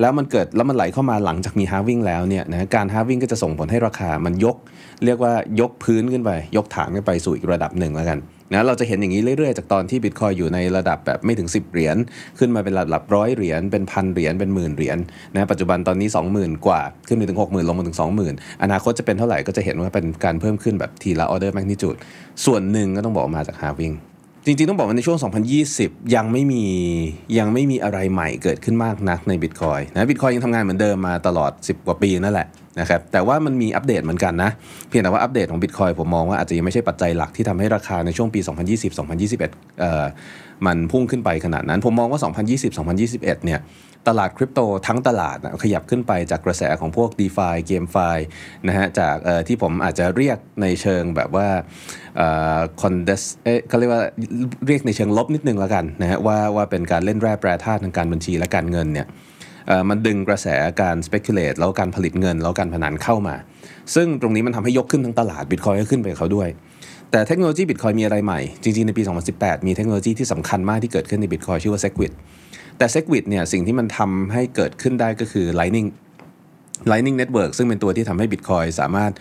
Speaker 2: แล้วมันเกิดแล้วมันไหลเข้ามาหลังจากมี halving แล้วเนี่ยนะการ halving ก็จะส่งผลให้ราคามันยก เรียกว่ายกพื้นขึ้นไป ยกฐานขึ้นไปสู่อีกระดับหนึ่งแล้วกันนะเราจะเห็นอย่างนี้เรื่อยๆ จากตอนที่บิตคอยน์อยู่ในระดับแบบไม่ถึง 10 เหรียญขึ้นมาเป็นระดับร้อยเหรียญเป็นพันเหรียญเป็นหมื่นเหรียญนะปัจจุบันตอนนี้ 20,000 กว่าขึ้นไปถึง 60,000 ลงมาถึง 20,000 อนาคตจะเป็นเท่าไหร่ก็จะเห็นว่าเป็นการเพิ่มขึ้นแบบทีละออเดอร์แมกนิจูดส่วนหนึ่งก็ต้องบอกมาจาก halving จริงๆ ต้องบอกว่าในช่วง 2020 ยังไม่มียังไม่มีอะไรใหม่เกิดขึ้นมากนักใน Bitcoin นะบิตคอยยังทำงานเหมือนเดิมมาตลอด 10 กว่าปีนั่นแหละนะครับแต่ว่ามันมีอัปเดตเหมือนกันนะ เพียงแต่ว่าอัปเดตของ Bitcoin ผมมองว่าอาจจะยังไม่ใช่ปัจจัยหลักที่ทำให้ราคาในช่วงปี 2020-2021เอ่อมันพุ่งขึ้นไปขนาดนั้น ผมมองว่า 2020-2021 เนี่ย ตลาดคริปโตทั้งตลาดนะขยับขึ้นไปจากกระแสของพวก d e f าเกม f i นะฮะจากที่ผมอาจจะเรียกในเชิงแบบว่าเอ่อ condes เอ๊ะเขาเรียกว่าเรียกในเชิงลบนิดนึงแล้วกันนะฮะว่าว่าเป็นการเล่นแร่แปรธาตุทางการบัญชีและการเงินเนี่ยมันดึงกระแสการ speculate แล้วการผลิตเงิน แล้วการพนันเข้ามา ซึ่งตรงนี้มันทำให้ยกขึ้นทั้งตลาดบิตคอยก็ขึ้นไปเขาด้วย แต่เทคโนโลยีบิตคอยมีอะไรใหม่ จริง ๆ ในปี 2018 มีเทคโนโลยีที่สำคัญมากที่เกิดขึ้นในบิตคอยชื่อว่า Segwit แต่ Segwit เนี่ยสิ่งที่มันทำให้เกิดขึ้นได้ก็คือ Lightning Lightning Network ซึ่งเป็นตัวที่ทำให้ Bitcoin สามารถ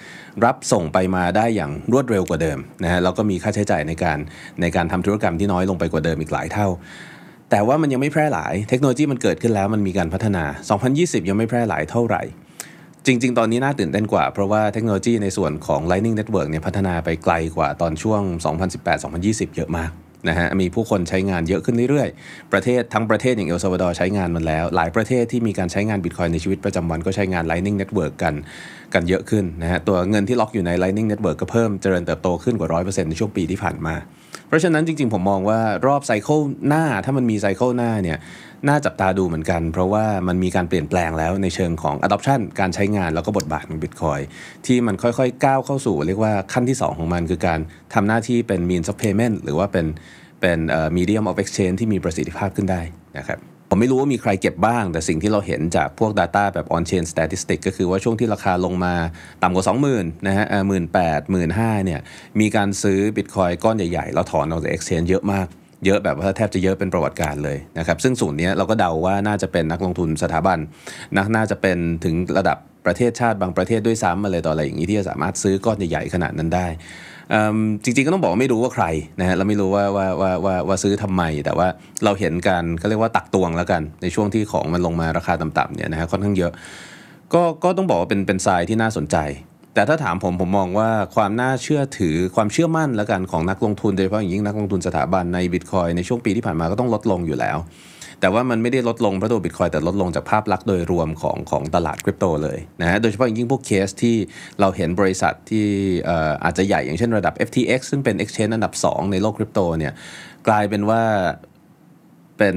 Speaker 2: รับส่งไปมาได้อย่างรวดเร็วกว่าเดิมนะฮะแล้วก็มีค่าใช้จ่ายในการในการทำธุรกรรมที่น้อยลงไปกว่าเดิมอีกหลายเท่า แต่ว่ามันยังไม่แพร่หลาย เทคโนโลยีมันเกิดขึ้นแล้วมันมีการพัฒนา 2020 ยังไม่แพร่หลายเท่าไหร่ จริง ๆ ตอนนี้น่าตื่นเต้นกว่า เพราะว่าเทคโนโลยีในส่วนของ Lightning Network เนี่ยพัฒนาไปไกลกว่าตอนช่วง 2018-2020 เยอะมาก นะฮะมีผู้คนใช้งานเยอะขึ้นเรื่อยๆ ประเทศทั้งประเทศอย่างเอลซาวาดอร์ใช้งานมันแล้ว หลายประเทศที่มีการใช้งานบิตคอยในชีวิตประจำวันก็ใช้งาน Lightning Network กันกันเยอะขึ้นนะฮะตัวเงินที่ล็อกอยู่ใน Lightning Network ก็เพิ่มเจริญเติบโตขึ้นกว่า 100%ในช่วงปีที่ผ่านมา เพราะฉะนั้นจริง ๆ ผมมองว่ารอบไซเคิลหน้าถ้ามันมีไซเคิลหน้าเนี่ยน่าจับตาดูเหมือนกัน เพราะว่ามันมีการเปลี่ยนแปลงแล้วในเชิงของ adoption การใช้งานแล้วก็บทบาทของ Bitcoin ที่มันค่อยๆ ก้าวเข้าสู่ เรียกว่าขั้นที่ 2 ของมันคือการทำหน้าที่เป็น means of payment หรือว่าเป็นเป็น medium of exchange ที่มีประสิทธิภาพขึ้นได้นะครับ ผมไม่รู้ว่ามีใครเก็บบ้าง แต่สิ่งที่เราเห็นจากพวก Data แบบ on chain statistic ก็คือว่าช่วงที่ราคาลงมาต่ำกว่า 20,000นะฮะหมื่นแปดหมื่นห้าเนี่ยมีการซื้อ Bitcoin ก้อนใหญ่ๆ แล้วถอนออกจาก exchange เยอะมากเยอะแบบว่าแทบจะเยอะเป็นประวัติการเลยนะครับซึ่งสูตรนี้เราก็เดาว่าน่าจะเป็นนักลงทุนสถาบันนักน่าจะเป็นถึงระดับประเทศชาติบางประเทศด้วยซ้ำมาเลยต่ออะไรอย่างนี้ที่จะสามารถซื้อก้อนใหญ่ๆขนาดนั้นได้ จริงๆก็ต้องบอกว่าไม่รู้ว่าใครนะฮะเราไม่รู้ว่าว่าว่าว่าว่าซื้อทำไม แต่ว่าเราเห็นการก็เรียกว่าตักตวงแล้วกัน ในช่วงที่ของมันลงมาราคาต่ำๆเนี่ยนะฮะค่อนข้างเยอะ ก็ก็ต้องบอกว่าเป็นเป็นทรายที่น่าสนใจ แต่ถ้าถามผมผมมองว่าความน่าเชื่อถือความเชื่อมั่นแล้วกันของนักลงทุนโดยเฉพาะอย่างยิ่งนักลงทุนสถาบันในบิตคอยในช่วงปีที่ผ่านมาก็ต้องลดลงอยู่แล้ว แต่ว่ามันไม่ได้ลดลงเพราะตัวบิตคอยแต่ลดลงจากภาพลักษณ์โดยรวมของของตลาดคริปโตเลยนะฮะโดยเฉพาะยิ่งพวกเคสที่เราเห็นบริษัทที่อาจจะใหญ่อย่างเช่นระดับ FTX ซึ่งเป็น Exchange อันดับ 2 ในโลกคริปโตเนี่ยกลายเป็นว่าเป็น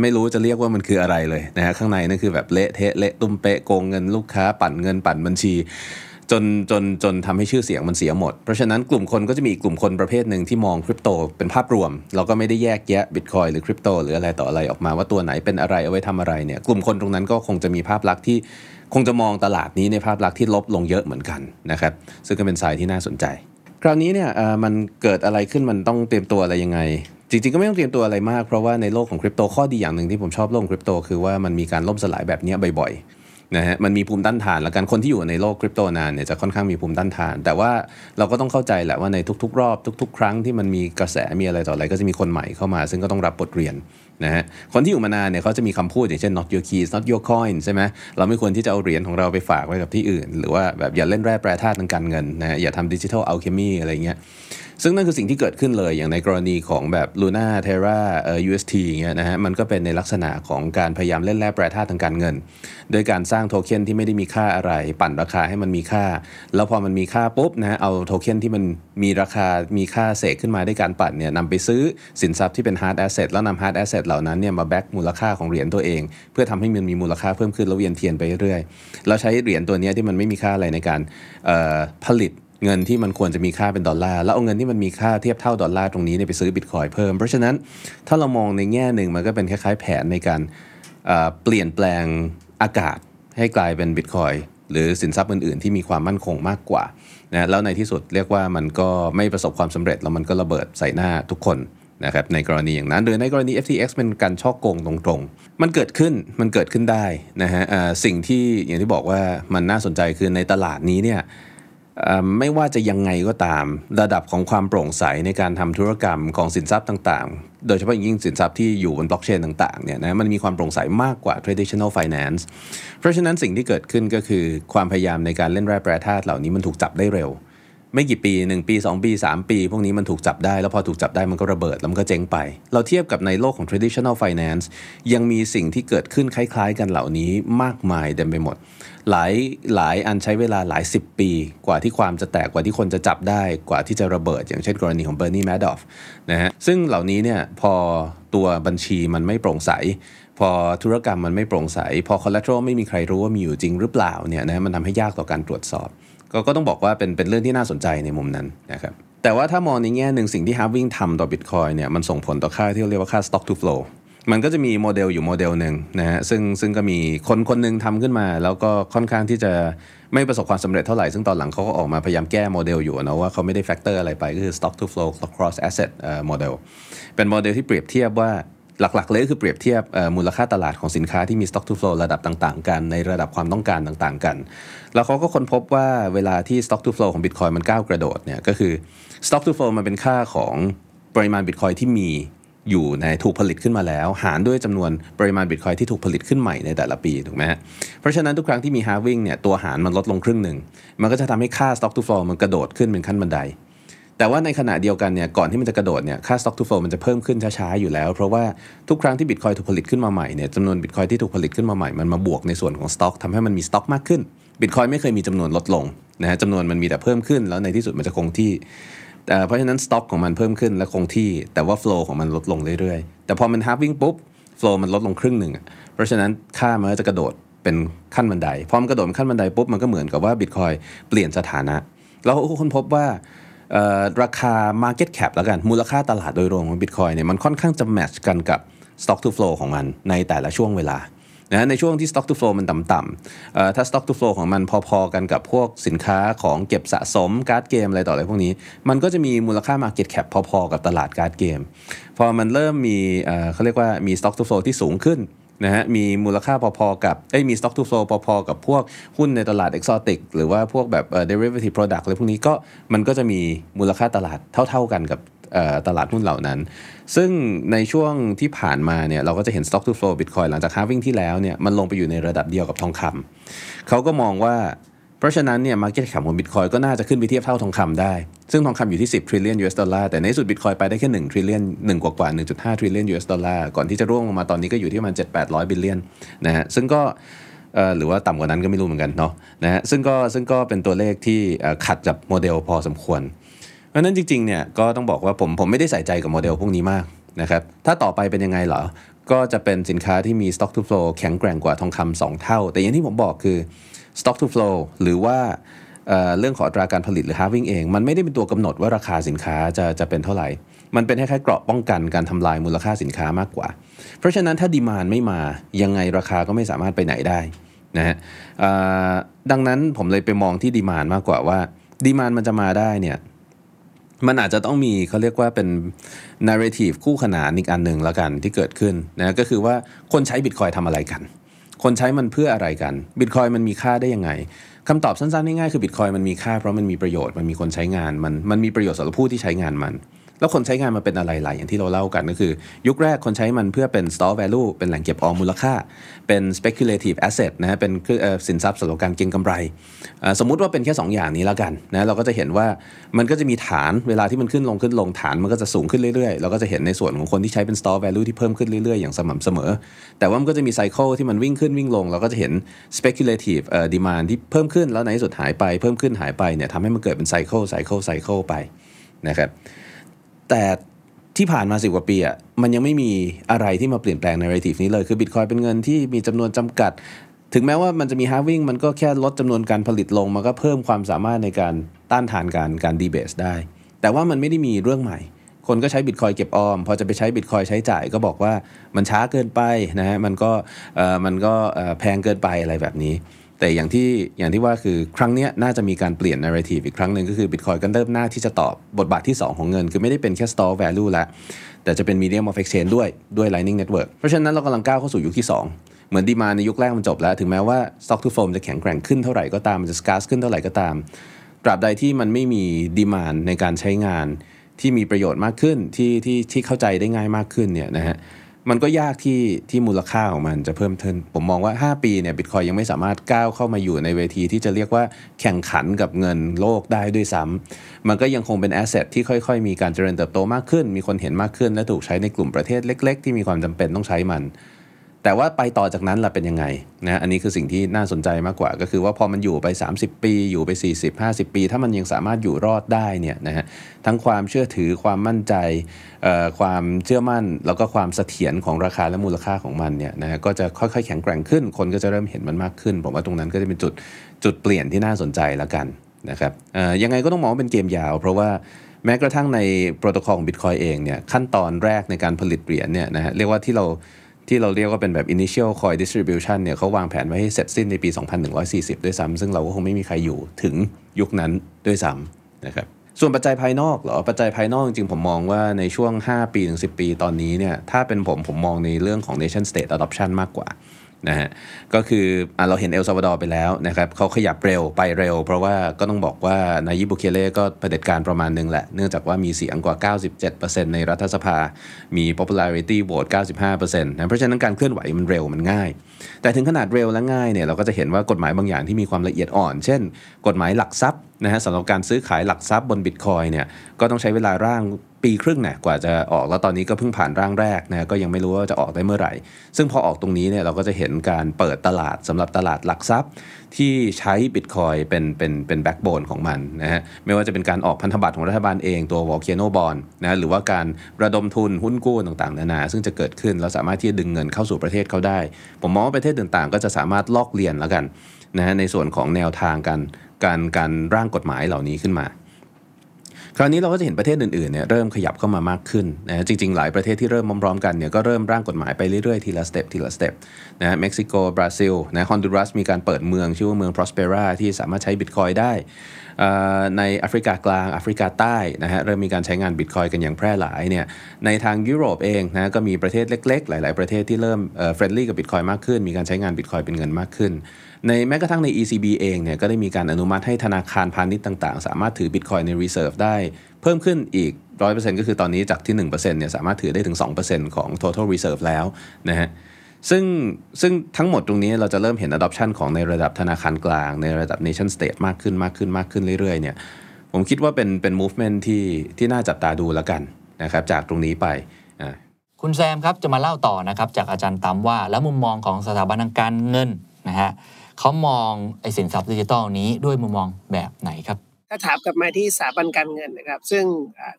Speaker 2: ไม่รู้จะเรียกว่ามันคืออะไรเลยนะฮะข้างในนั่นคือแบบเละเทะเละตุ้มเปะโกงเงินลูกค้าปั่นเงินปั่นบัญชี จนจนจนทำให้ชื่อเสียงมันเสียหมด เพราะฉะนั้นกลุ่มคนก็จะมีอีกกลุ่มคนประเภทหนึ่งที่มองคริปโตเป็นภาพรวม เราก็ไม่ได้แยกแยะบิตคอยหรือคริปโตหรืออะไรต่ออะไรออกมาว่าตัวไหนเป็นอะไรเอาไว้ทำอะไรเนี่ยกลุ่มคนตรงนั้นก็คงจะมีภาพลักษณ์ที่คงจะมองตลาดนี้ในภาพลักษณ์ที่ลบลงเยอะเหมือนกันนะครับซึ่งก็เป็นสายที่น่าสนใจ คราวนี้เนี่ยมันเกิดอะไรขึ้นมันต้องเตรียมตัวอะไรยังไง จริงๆก็ไม่ต้องเตรียมตัวอะไรมากเพราะว่าในโลกของคริปโตข้อดีอย่างหนึ่งที่ผมชอบโลกคริปโตคือว่ามันมีการล่มสลายแบบนี้บ่อยๆ นะฮะมันมีภูมิต้านทาน แล้วกันคนที่อยู่ในโลกคริปโตนานเนี่ยจะค่อนข้างมีภูมิต้านทาน แต่ว่าเราก็ต้องเข้าใจแหละว่าในทุก ๆ รอบทุก ๆ ครั้งที่มันมีกระแสมีอะไรต่ออะไรก็จะมีคนใหม่เข้ามา ซึ่งก็ต้องรับบทเรียนนะฮะคนที่อยู่มานานเนี่ยเขาจะมีคำพูดอย่างเช่น not your keys not your coin ใช่ไหมเราไม่ควรที่จะเอาเหรียญของเราไปฝากไว้กับที่อื่น หรือว่าแบบอย่าเล่นแร่แปรธาตุทางการเงินนะอย่าทำดิจิทัลอัลเคมีอะไรเงี้ย ซึ่งนั่นคือสิ่งที่เกิดขึ้นเลยอย่างในกรณีของแบบ Luna Terra เอ่อ UST อย่างเงี้ยนะฮะมันก็เป็นในลักษณะของการพยายามเล่นแร่แปรธาตุทางการเงิน โดยการสร้างโทเค็นที่ไม่ได้มีค่าอะไร ปั่นราคาให้มันมีค่า แล้วพอมันมีค่าปุ๊บนะฮะเอาโทเค็นที่มันมีราคามีค่าเสกขึ้นมาด้วยการปั่นเนี่ยนำไปซื้อสินทรัพย์ที่เป็น hard asset แล้วนำ hard asset เหล่านั้นเนี่ยมา back มูลค่าของเหรียญตัวเอง เพื่อทำให้มันมีมูลค่าเพิ่มขึ้นแล้วเวียนเทียนไปเรื่อยเราใช้เหรียญตัวนี้ที่มันไม่มีค่าอะไรในการผลิต เงินที่มันควรจะมีค่าเป็นดอลลาร์แล้วเอาเงินที่มันมีค่าเทียบเท่าดอลลาร์ตรงนี้เนี่ยไปซื้อบิตคอยน์เพิ่ม เพราะฉะนั้นถ้าเรามองในแง่หนึ่งมันก็เป็นคล้ายๆแผนในการเปลี่ยนแปลงอากาศให้กลายเป็นบิตคอยหรือสินทรัพย์อื่นๆ ที่มีความมั่นคงมากกว่านะแล้วในที่สุดเรียกว่ามันก็ไม่ประสบความสำเร็จแล้วมันก็ระเบิดใส่หน้าทุกคนนะครับในกรณีอย่างนั้นหรือในกรณี FTX เป็นการช่อโกงตรงๆ มันเกิดขึ้นมันเกิดขึ้นได้นะฮะสิ่งที่อย่างที่บอกว่ามันน่าสนใจคือในตลาดนี้เนี่ย ไม่ว่าจะยังไงก็ตาม ระดับของความโปร่งใสในการทำธุรกรรมของสินทรัพย์ต่างๆ โดยเฉพาะยิ่งสินทรัพย์ที่อยู่บนบล็อกเชนต่างๆเนี่ยนะมันมีความโปร่งใสมากกว่า traditional finance เพราะฉะนั้นสิ่งที่เกิดขึ้นก็คือความพยายามในการเล่นแร่แปรธาตุเหล่านี้มันถูกจับได้เร็ว ไม่กี่ปี 1 ปี 2 ปี 3 ปี พวกนี้มันถูกจับได้ แล้วพอถูกจับได้มันก็ระเบิด แล้วมันก็เจ๊งไป เราเทียบกับในโลกของ traditional finance ยังมีสิ่งที่เกิดขึ้นคล้าย ๆ กันเหล่านี้มากมายเต็มไปหมด หลายหลายอันใช้เวลาหลายสิบปี กว่าที่ความจะแตกกว่าที่คนจะจับได้กว่าที่จะระเบิด อย่างเช่นกรณีของเบอร์นีแมดดอฟนะฮะซึ่งเหล่านี้เนี่ยพอตัวบัญชีมันไม่โปร่งใสพอธุรกรรมมันไม่โปร่งใส พอคอลเล t ทร a ไม่มีใครรู้ว่ามีอยู่จริงหรือเปล่าเนี่ยนะมันทำให้ยากต่อการตรวจสอบ ก็ก็ต้องบอกว่าเป็นเป็นเรื่องที่น่าสนใจในมุมนั้นนะครับแต่ว่าถ้ามองในแง่หนึ่งสิ่งที่ halving ทำต่อบิตคอยน์เนี่ยมันส่งผลต่อค่าที่เรียกว่าค่า stock to flow มันก็จะมีโมเดลอยู่โมเดลหนึ่งนะฮะซึ่งซึ่งก็มีคนคนหนึ่งทำขึ้นมา แล้วก็ค่อนข้างที่จะไม่ประสบความสำเร็จเท่าไหร่ ซึ่งตอนหลังเขาก็ออกมาพยายามแก้โมเดลอยู่นะว่าเขาไม่ได้ factor อะไรไปก็คือ stock to flow cross asset เอ่อ model เป็นโมเดลที่เปรียบเทียบว่า หลักๆ เลยก็คือเปรียบเทียบมูลค่าตลาดของสินค้าที่มี stock to flow ระดับต่างๆ กันในระดับความต้องการต่างๆ กัน แล้วเขาก็ค้นพบว่าเวลาที่ stock to flow ของ Bitcoin มันก้าวกระโดดเนี่ยก็คือ stock to flow มันเป็นค่าของปริมาณ Bitcoin ที่มีอยู่ในถูกผลิตขึ้นมาแล้ว หารด้วยจำนวนปริมาณ Bitcoin ที่ถูกผลิตขึ้นใหม่ในแต่ละปีถูกไหมฮะเพราะฉะนั้นทุกครั้งที่มี halving เนี่ยตัวหารมันลดลงครึ่งหนึ่ง มันก็จะทำให้ค่า stock to flow มันกระโดดขึ้นเป็นขั้นบันได แต่ว่าในขณะเดียวกันเนี่ยก่อนที่มันจะกระโดดเนี่ยค่า stock to flow มันจะเพิ่มขึ้นช้าๆอยู่แล้ว เพราะว่าทุกครั้งที่ Bitcoin ถูกผลิตขึ้นมาใหม่เนี่ยจำนวน Bitcoin ที่ถูกผลิตขึ้นมาใหม่มันมาบวกในส่วนของ stock ทำให้มันมี stock มากขึ้น Bitcoin ไม่เคยมีจำนวนลดลงนะฮะจำนวนมันมีแต่เพิ่มขึ้น แล้วในที่สุดมันจะคงที่เอ่เพราะฉะนั้น stock ของมันเพิ่มขึ้นและคงที่แต่ว่า flow ของมันลดลงเรื่อยๆ แต่พอมัน halving ปุ๊บ flow มันลดลงครึ่งหนึ่งเพราะฉะนั้นค่ามันก็จะกระโดดเป็นขั้นบันไดพอมันกระโดดขั้นบันไดปุ๊บมันก็เหมือนกับว่า Bitcoin เปลี่ยนสถานะแล้วก็ค้นพบว่า ราคา Market Cap แล้วกัน มูลค่าตลาดโดยรวมของ Bitcoin เนี่ยมันค่อนข้างจะแมทช์กันกับ Stock to Flow ของมันในแต่ละช่วงเวลานะในช่วงที่ Stock to Flow มันต่ำๆถ้า Stock to Flow ของมันพอๆกันกับพวกสินค้าของเก็บสะสมการ์ดเกมอะไรต่ออะไรพวกนี้ มันก็จะมีมูลค่า Market Cap พอๆกับตลาดการ์ดเกม พอมันเริ่มมีเอ่อเขาเรียกว่ามี Stock to Flow ที่สูงขึ้น นะฮะมีมูลค่าพอๆกับเอ้ยมี stock to flow พอๆกับพวกหุ้นในตลาด exotic หรือว่าพวกแบบเดอ derivative product อะไรพวกนี้ก็มันก็จะมีมูลค่าตลาดเท่า ๆกันกับตลาดหุ้นเหล่านั้น ซึ่งในช่วงที่ผ่านมาเนี่ยเราก็จะเห็น stock to flow bitcoin หลังจาก halving ที่แล้วเนี่ยมันลงไปอยู่ในระดับเดียวกับทองคำเขาก็มองว่า เพราะฉะนั้นเนี่ย market cap ของ Bitcoin ก็น่าจะขึ้นไปเทียบเท่าทองคำได้ ซึ่งทองคำอยู่ที่ 10 trillion US ดอลลาร์แต่ในสุด Bitcoin ไปได้แค่1 trillion 1กว่ากว่า 1.5 trillion US ดอลลาร์ก่อนที่จะร่วงลงมาตอนนี้ก็อยู่ที่ประมาณ7-800 billion นะฮะซึ่งก็หรือว่าต่ำกว่านั้นก็ไม่รู้เหมือนกันเนาะนะฮะซึ่งก็ซึ่งก็เป็นตัวเลขที่ขัดกับโมเดลพอสมควร เพราะฉะนั้นจริงๆเนี่ยก็ต้องบอกว่าผมผมไม่ได้ใส่ใจกับโมเดลพวกนี้มากนะครับถ้าต่อไปเป็นยังไงเหรอ ก็จะเป็นสินค้าที่มี stock to flow แข็งแกร่งกว่าทองคำสองเท่า แต่อย่างที่ผมบอกคือ stock to flow หรือว่าเเรื่องของอัตราการผลิตหรือ halving เอง มันไม่ได้เป็นตัวกำหนดว่าราคาสินค้าจะจะเป็นเท่าไหร่ มันเป็นแค่เกราะป้องกันการทำลายมูลค่าสินค้ามากกว่า เพราะฉะนั้นถ้าดีมานไม่มายังไงราคาก็ไม่สามารถไปไหนได้นะฮะดังนั้นผมเลยไปมองที่ demand มากกว่าว่า demand มันจะมาได้เนี่ยมันอาจจะต้องมีเขาเรียกว่าเป็น narrative คู่ขนานอีกอันหนึ่งแล้วกันที่เกิดขึ้นนะก็คือว่าคนใช้ Bitcoin ทำอะไรกัน คนใช้มันเพื่ออะไรกันบิตคอยน์มันมีค่าได้ยังไงคำตอบสั้นๆง่ายๆคือบิตคอยน์มันมีค่าเพราะมันมีประโยชน์มันมีคนใช้งานมันมันมีประโยชน์สำหรับผู้ที่ใช้งานมัน แล้วคนใช้งานมันเป็นอะไรหลายอย่างที่เราเล่ากันก็คือ ยุคแรกคนใช้มันเพื่อเป็น store value เป็นแหล่งเก็บออมมูลค่า เป็น speculative asset นะฮะเป็นสินทรัพย์สำหรับการเก็งกำไร สมมุติว่าเป็นแค่ 2 อย่างนี้แล้วกันนะเราก็จะเห็นว่ามันก็จะมีฐานเวลาที่มันขึ้นลงขึ้นลงฐานมันก็จะสูงขึ้นเรื่อยๆ เราก็จะเห็นในส่วนของคนที่ใช้เป็น store value ที่เพิ่มขึ้นเรื่อยๆ อย่างสม่ำเสมอ แต่ว่ามันก็จะมีไซเคิลที่มันวิ่งขึ้นวิ่งลง เราก็จะเห็น speculative demand ที่เพิ่มขึ้นแล้วในที่สุดหายไปเพิ่มขึ้นหายไปเนี่ยทำให้มันเกิดเป็นไซเคิลไซเคิลไซเคิลไปนะครับ แต่ที่ผ่านมาสิกว่าปีอะมันยังไม่มีอะไรที่มาเปลี่ยนแปลง narrative นี้เลย คือ Bitcoin เป็นเงินที่มีจำนวนจำกัด ถึงแม้ว่ามันจะมี halving มันก็แค่ลดจำนวนการผลิตลง มันก็เพิ่มความสามารถในการต้านทานการการดีเบสได้ แต่ว่ามันไม่ได้มีเรื่องใหม่ คนก็ใช้ Bitcoin เก็บออม พอจะไปใช้ Bitcoin ใช้จ่ายก็บอกว่ามันช้าเกินไปนะฮะมันก็เอ่อมันก็เออแพงเกินไปอะไรแบบนี้ แต่อย่างที่อย่างที่ว่าคือครั้งนี้น่าจะมีการเปลี่ยน narrative อีกครั้งหนึ่งก็คือ Bitcoin ก็เริ่มหน้าที่จะตอบบทบาทที่ 2 ของเงิน คือไม่ได้เป็นแค่ store value แล้ว แต่จะเป็น medium of exchange ด้วยด้วย Lightning Network เพราะฉะนั้นเรากำลังก้าวเข้าสู่ยุคที่ 2 เหมือนดีมาในยุคแรกมันจบแล้ว ถึงแม้ว่า stock to flow จะแข็งแกร่งขึ้นเท่าไหร่ก็ตามมันจะ scarce ขึ้นเท่าไหร่ก็ตาม ตราบใดที่มันไม่มีดีมานในการใช้งานที่มีประโยชน์มากขึ้นที่ที่ที่เข้าใจได้ง่ายมากขึ้นเนี่ยนะฮะ มันก็ยากที่ที่มูลค่าของมันจะเพิ่มขึ้น ผมมองว่า 5 ปีเนี่ยบิตคอยยังไม่สามารถก้าวเข้ามาอยู่ในเวทีที่จะเรียกว่าแข่งขันกับเงินโลกได้ด้วยซ้ำมันก็ยังคงเป็นแอสเซทที่ค่อยๆ มีการเจริญเติบโตมากขึ้น มีคนเห็นมากขึ้น และถูกใช้ในกลุ่มประเทศเล็ก ๆ ที่มีความจำเป็นต้องใช้มัน แต่ว่าไปต่อจากนั้นล่ะเป็นยังไงนะอันนี้คือสิ่งที่น่าสนใจมากกว่า ก็คือว่าพอมันอยู่ไป 30 ปีอยู่ไป 40 50 ปี ถ้ามันยังสามารถอยู่รอดได้เนี่ยนะฮะทั้งความเชื่อถือความมั่นใจความเชื่อมั่น แล้วก็ความเสถียรของราคาและมูลค่าของมันเนี่ยนะฮะก็จะค่อยๆแข็งแกร่งขึ้น คนก็จะเริ่มเห็นมันมากขึ้น ผมว่าตรงนั้นก็จะเป็นจุดจุดเปลี่ยนที่น่าสนใจแล้วกันนะครับยังไงก็ต้องมองว่าเป็นเกมยาว เพราะว่าแม้กระทั่งในโปรโตคอลของ Bitcoin เองเนี่ยขั้นตอนแรกในการผลิตเหรียญเนี่ยนะฮะเรียกว่าที่เรา ที่เราเรียกว่าเป็นแบบ initial coin distribution เนี่ยเขาวางแผนไว้ให้เสร็จสิ้นในปี 2140 ด้วยซ้ำซึ่งเราก็คงไม่มีใครอยู่ถึงยุคนั้นด้วยซ้ำนะครับส่วนปัจจัยภายนอกเหรอปัจจัยภายนอกจริงผมมองว่าในช่วง 5 ปีถึง10 ปีตอนนี้เนี่ยถ้าเป็นผมผมมองในเรื่องของ nation state adoption มากกว่า นะฮะก็คืออเราเห็นเอลซาวาดอร์ไปแล้วนะครับเขาขยับเร็วไปเร็ว เพราะว่าก็ต้องบอกว่านายยิบุเคเล่ก็เผด็จการประมาณหนึ่งแหละ เนื่องจากว่ามีเสียงกว่า 97%ในรัฐสภา มี popularity vote 95%นะเพราะฉะนั้นการเคลื่อนไหวมันเร็วมันง่าย แต่ถึงขนาดเร็วและง่ายเนี่ยเราก็จะเห็นว่ากฎหมายบางอย่างที่มีความละเอียดอ่อน เช่น กฎหมายหลักทรัพย์นะฮะสำหรับการซื้อขายหลักทรัพย์บนบิตคอยเนี่ยก็ต้องใช้เวลาร่าง ปีครึ่งเนี่ยกว่าจะออกแล้วตอนนี้ก็เพิ่งผ่านร่างแรกนะก็ยังไม่รู้ว่าจะออกได้เมื่อไหร่ ซึ่งพอออกตรงนี้เนี่ยเราก็จะเห็นการเปิดตลาดสำหรับตลาดหลักทรัพย์ ที่ใช้บิตคอยน์เป็นเป็นเป็น backbone ของมันนะฮะไม่ว่าจะเป็นการออกพันธบัตรของรัฐบาลเองตัว Volcano Bond นะหรือว่าการระดมทุนหุ้นกู้ต่างๆนานา ซึ่งจะเกิดขึ้นแล้วสามารถที่จะดึงเงินเข้าสู่ประเทศเขาได้ ผมมองว่าประเทศต่างๆ ก็จะสามารถลอกเลียนแล้วกันนะฮะในส่วนของแนวทางการการการร่างกฎหมายเหล่านี้ขึ้นมา คราวนี้เราก็จะเห็นประเทศอื่นๆเนี่ยเริ่มขยับเข้ามามากขึ้นนะจริงๆ หลายประเทศที่เริ่มพร้อมๆกันเนี่ยก็เริ่มร่างกฎหมายไปเรื่อยๆ ทีละ step ทีละ stepนะฮะเม็กซิโกบราซิลนะฮอนดูรัสมีการเปิดเมืองชื่อว่าเมือง Prospera ที่สามารถใช้บิตคอยน์ได้อ่อในแอฟริกากลางแอฟริกาใต้นะฮะเริ่มมีการใช้งานบิตคอยน์กันอย่างแพร่หลายเนี่ยในทางยุโรปเองนะก็มีประเทศเล็ก ๆ หลาย ๆประเทศที่เริ่มเออ friendly กับบิตคอยน์มากขึ้น มีการใช้งานบิตคอยน์เป็นเงินมากขึ้น ในแม้กระทั่งใน ECB เองเนี่ยก็ได้มีการอนุมัติให้ธนาคารพาณิชย์ต่างๆ สามารถถือบิตคอยน์ใน reserve ได้เพิ่มขึ้นอีก 100%ก็คือตอนนี้จากที่ 1%เนี่ยสามารถถือได้ถึง 2%ของ total reserve แล้วนะฮะซึ่งซึ่งทั้งหมดตรงนี้เราจะเริ่มเห็น adoption ของในระดับธนาคารกลาง ในระดับ nation state มากขึ้นมากขึ้นมากขึ้นเรื่อยๆเนี่ยผมคิดว่าเป็นเป็น movement ที่ที่น่าจับตาดูแล้วกันนะครับจากตรงนี้ไป
Speaker 4: คุณแซมครับจะมาเล่าต่อนะครับจากอาจารย์ตั้มว่า แล้วมุมมองของสถาบันทางการเงินนะฮะ เขามองไอ้สินทรัพย์ดิจิทัลนี้ด้วยมุมมองแบบไหนครับ
Speaker 3: ถ้าถามกลับมาที่สถาบันการเงินนะครับ ซึ่ง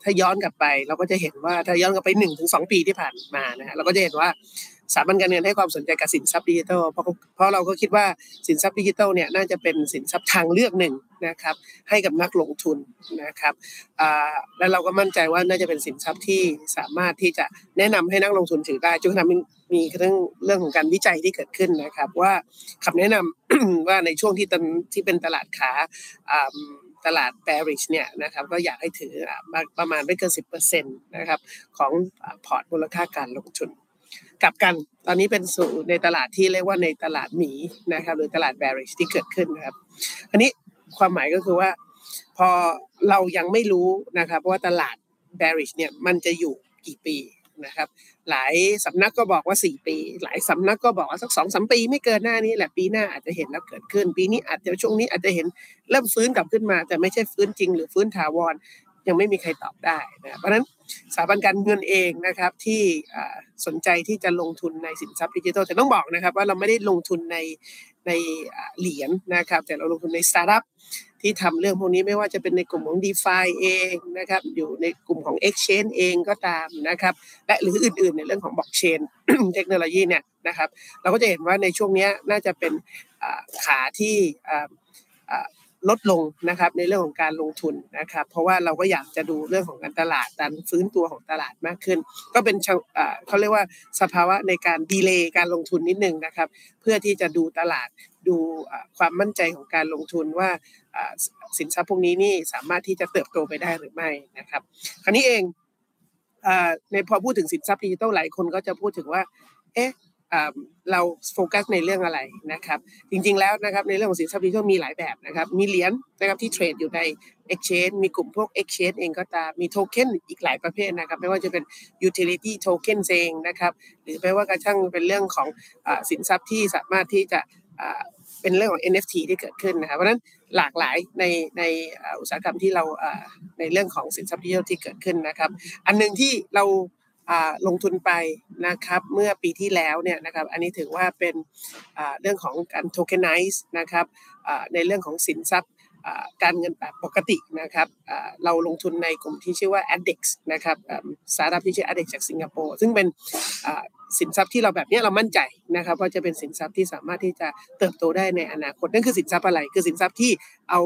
Speaker 3: ถ้าย้อนกลับไปเราก็จะเห็นว่าถ้าย้อนกลับไป1นถึงสปีที่ผ่านมานะฮะเราก็จะเห็นว่า สถาบันการเงินให้ความสนใจกับสินทรัพย์ดิจิทัลเพราะเพราะเราก็คิดว่าสินทรัพย์ดิจิทัลเนี่ยน่าจะเป็นสินทรัพย์ทางเลือกหนึ่งนะครับให้กับนักลงทุนนะครับและเราก็มั่นใจว่าน่าจะเป็นสินทรัพย์ที่สามารถที่จะแนะนำให้นักลงทุนถือได้จนกระทั่งมีเรื่องเรื่องของการวิจัยที่เกิดขึ้นนะครับ ว่าคำแนะนำว่าในช่วงที่ตนที่เป็นตลาดขาตลาด bearish เนี่ยนะครับก็อยากให้ถือประมาณไม่เกิน 10%นะครับของพอร์ตมูลค่าการลงทุน กลับกันตอนนี้เป็นสู่ในตลาดที่เรียกว่าในตลาดหมีนะครับหรือตลาด bearish ที่เกิดขึ้นนะครับ อันนี้ความหมายก็คือว่า พอเรายังไม่รู้นะครับว่าตลาด bearish เนี่ยมันจะอยู่กี่ปีนะครับ หลายสำนักก็บอกว่า 4 ปี หลายสำนักก็บอกว่าสักสองสามปี ไม่เกินหน้านี้แหละปีหน้าอาจจะเห็นแล้วเกิดขึ้น ปีนี้อาจจะช่วงนี้อาจจะเห็นเริ่มฟื้นกลับขึ้นมา แต่ไม่ใช่ฟื้นจริงหรือฟื้นถาวร ยังไม่มีใครตอบได้นะเพราะฉะนั้นสถาบันการเงินเองนะครับที่สนใจที่จะลงทุนในสินทรัพย์ดิจิทัลแต่ต้องบอกนะครับว่าเราไม่ได้ลงทุนในในเหรียญนะครับ แต่เราลงทุนในสตาร์ทอัพที่ทำเรื่องพวกนี้ไม่ว่าจะเป็นในกลุ่มของ d e f i เองนะครับอยู่ในกลุ่มของ Exchange เองก็ตามนะครับและหรืออื่นๆในเรื่องของบล็อกเชนเทคโนโลยีเนี่ยนะครับเราก็จะเห็นว่าในช่วงนี้น่าจะเป็นขาที่ ลดลงนะครับในเรื่องของการลงทุนนะครับ เพราะว่าเราก็อยากจะดูเรื่องของการตลาดการฟื้นตัวของตลาดมากขึ้น ก็เป็นเขาเรียกว่าสภาวะในการดีเลย์การลงทุนนิดนึงนะครับ เพื่อที่จะดูตลาดดูความมั่นใจของการลงทุนว่าสินทรัพย์พวกนี้นี่สามารถที่จะเติบโตไปได้หรือไม่นะครับ คราวนี้เองในพอพูดถึงสินทรัพย์ดิจิทัลหลายคนก็จะพูดถึงว่า เอ๊ะอ่า เราโฟกัสในเรื่องอะไรนะครับ จริงๆแล้วนะครับในเรื่องของสินทรัพย์ดิจิทัลมีหลายแบบนะครับ มีเหรียญนะครับที่เทรดอยู่ใน Exchange มีกลุ่มพวก Exchange เองก็ตามมีโทเค็นอีกหลายประเภทนะครับ ไม่ว่าจะเป็น Utility Token เองนะครับ หรือไม่ว่ากระทั่งเป็นเรื่องของอสินทรัพย์ที่สามารถที่จะเป็นเรื่องของ NFT ที่เกิดขึ้นนะครับเพราะนั้นหลากหลายในในอุตสาหกรรมที่เราในเรื่องของสินทรัพย์ดิจิทัลที่เกิดขึ้นนะครับ อันหนึ่งที่เรา ลงทุนไปนะครับเมื่อปีที่แล้วเนี่ยนะครับอันนี้ถือว่าเป็นเรื่องของการ tokenize นะครับในเรื่องของสินทรัพย์การเงินแบบปกตินะครับเราลงทุนในกลุ่มที่ชื่อว่า ADDEX นะครับสตาร์ทอัพที่ชื่อ ADDEX จากสิงคโปร์ซึ่งเป็นสินทรัพย์ที่เราแบบนี้เรามั่นใจนะครับว่าจะเป็นสินทรัพย์ที่สามารถที่จะเติบโตได้ในอนาคตนั่นคือสินทรัพย์อะไรคือสินทรัพย์ที่เอา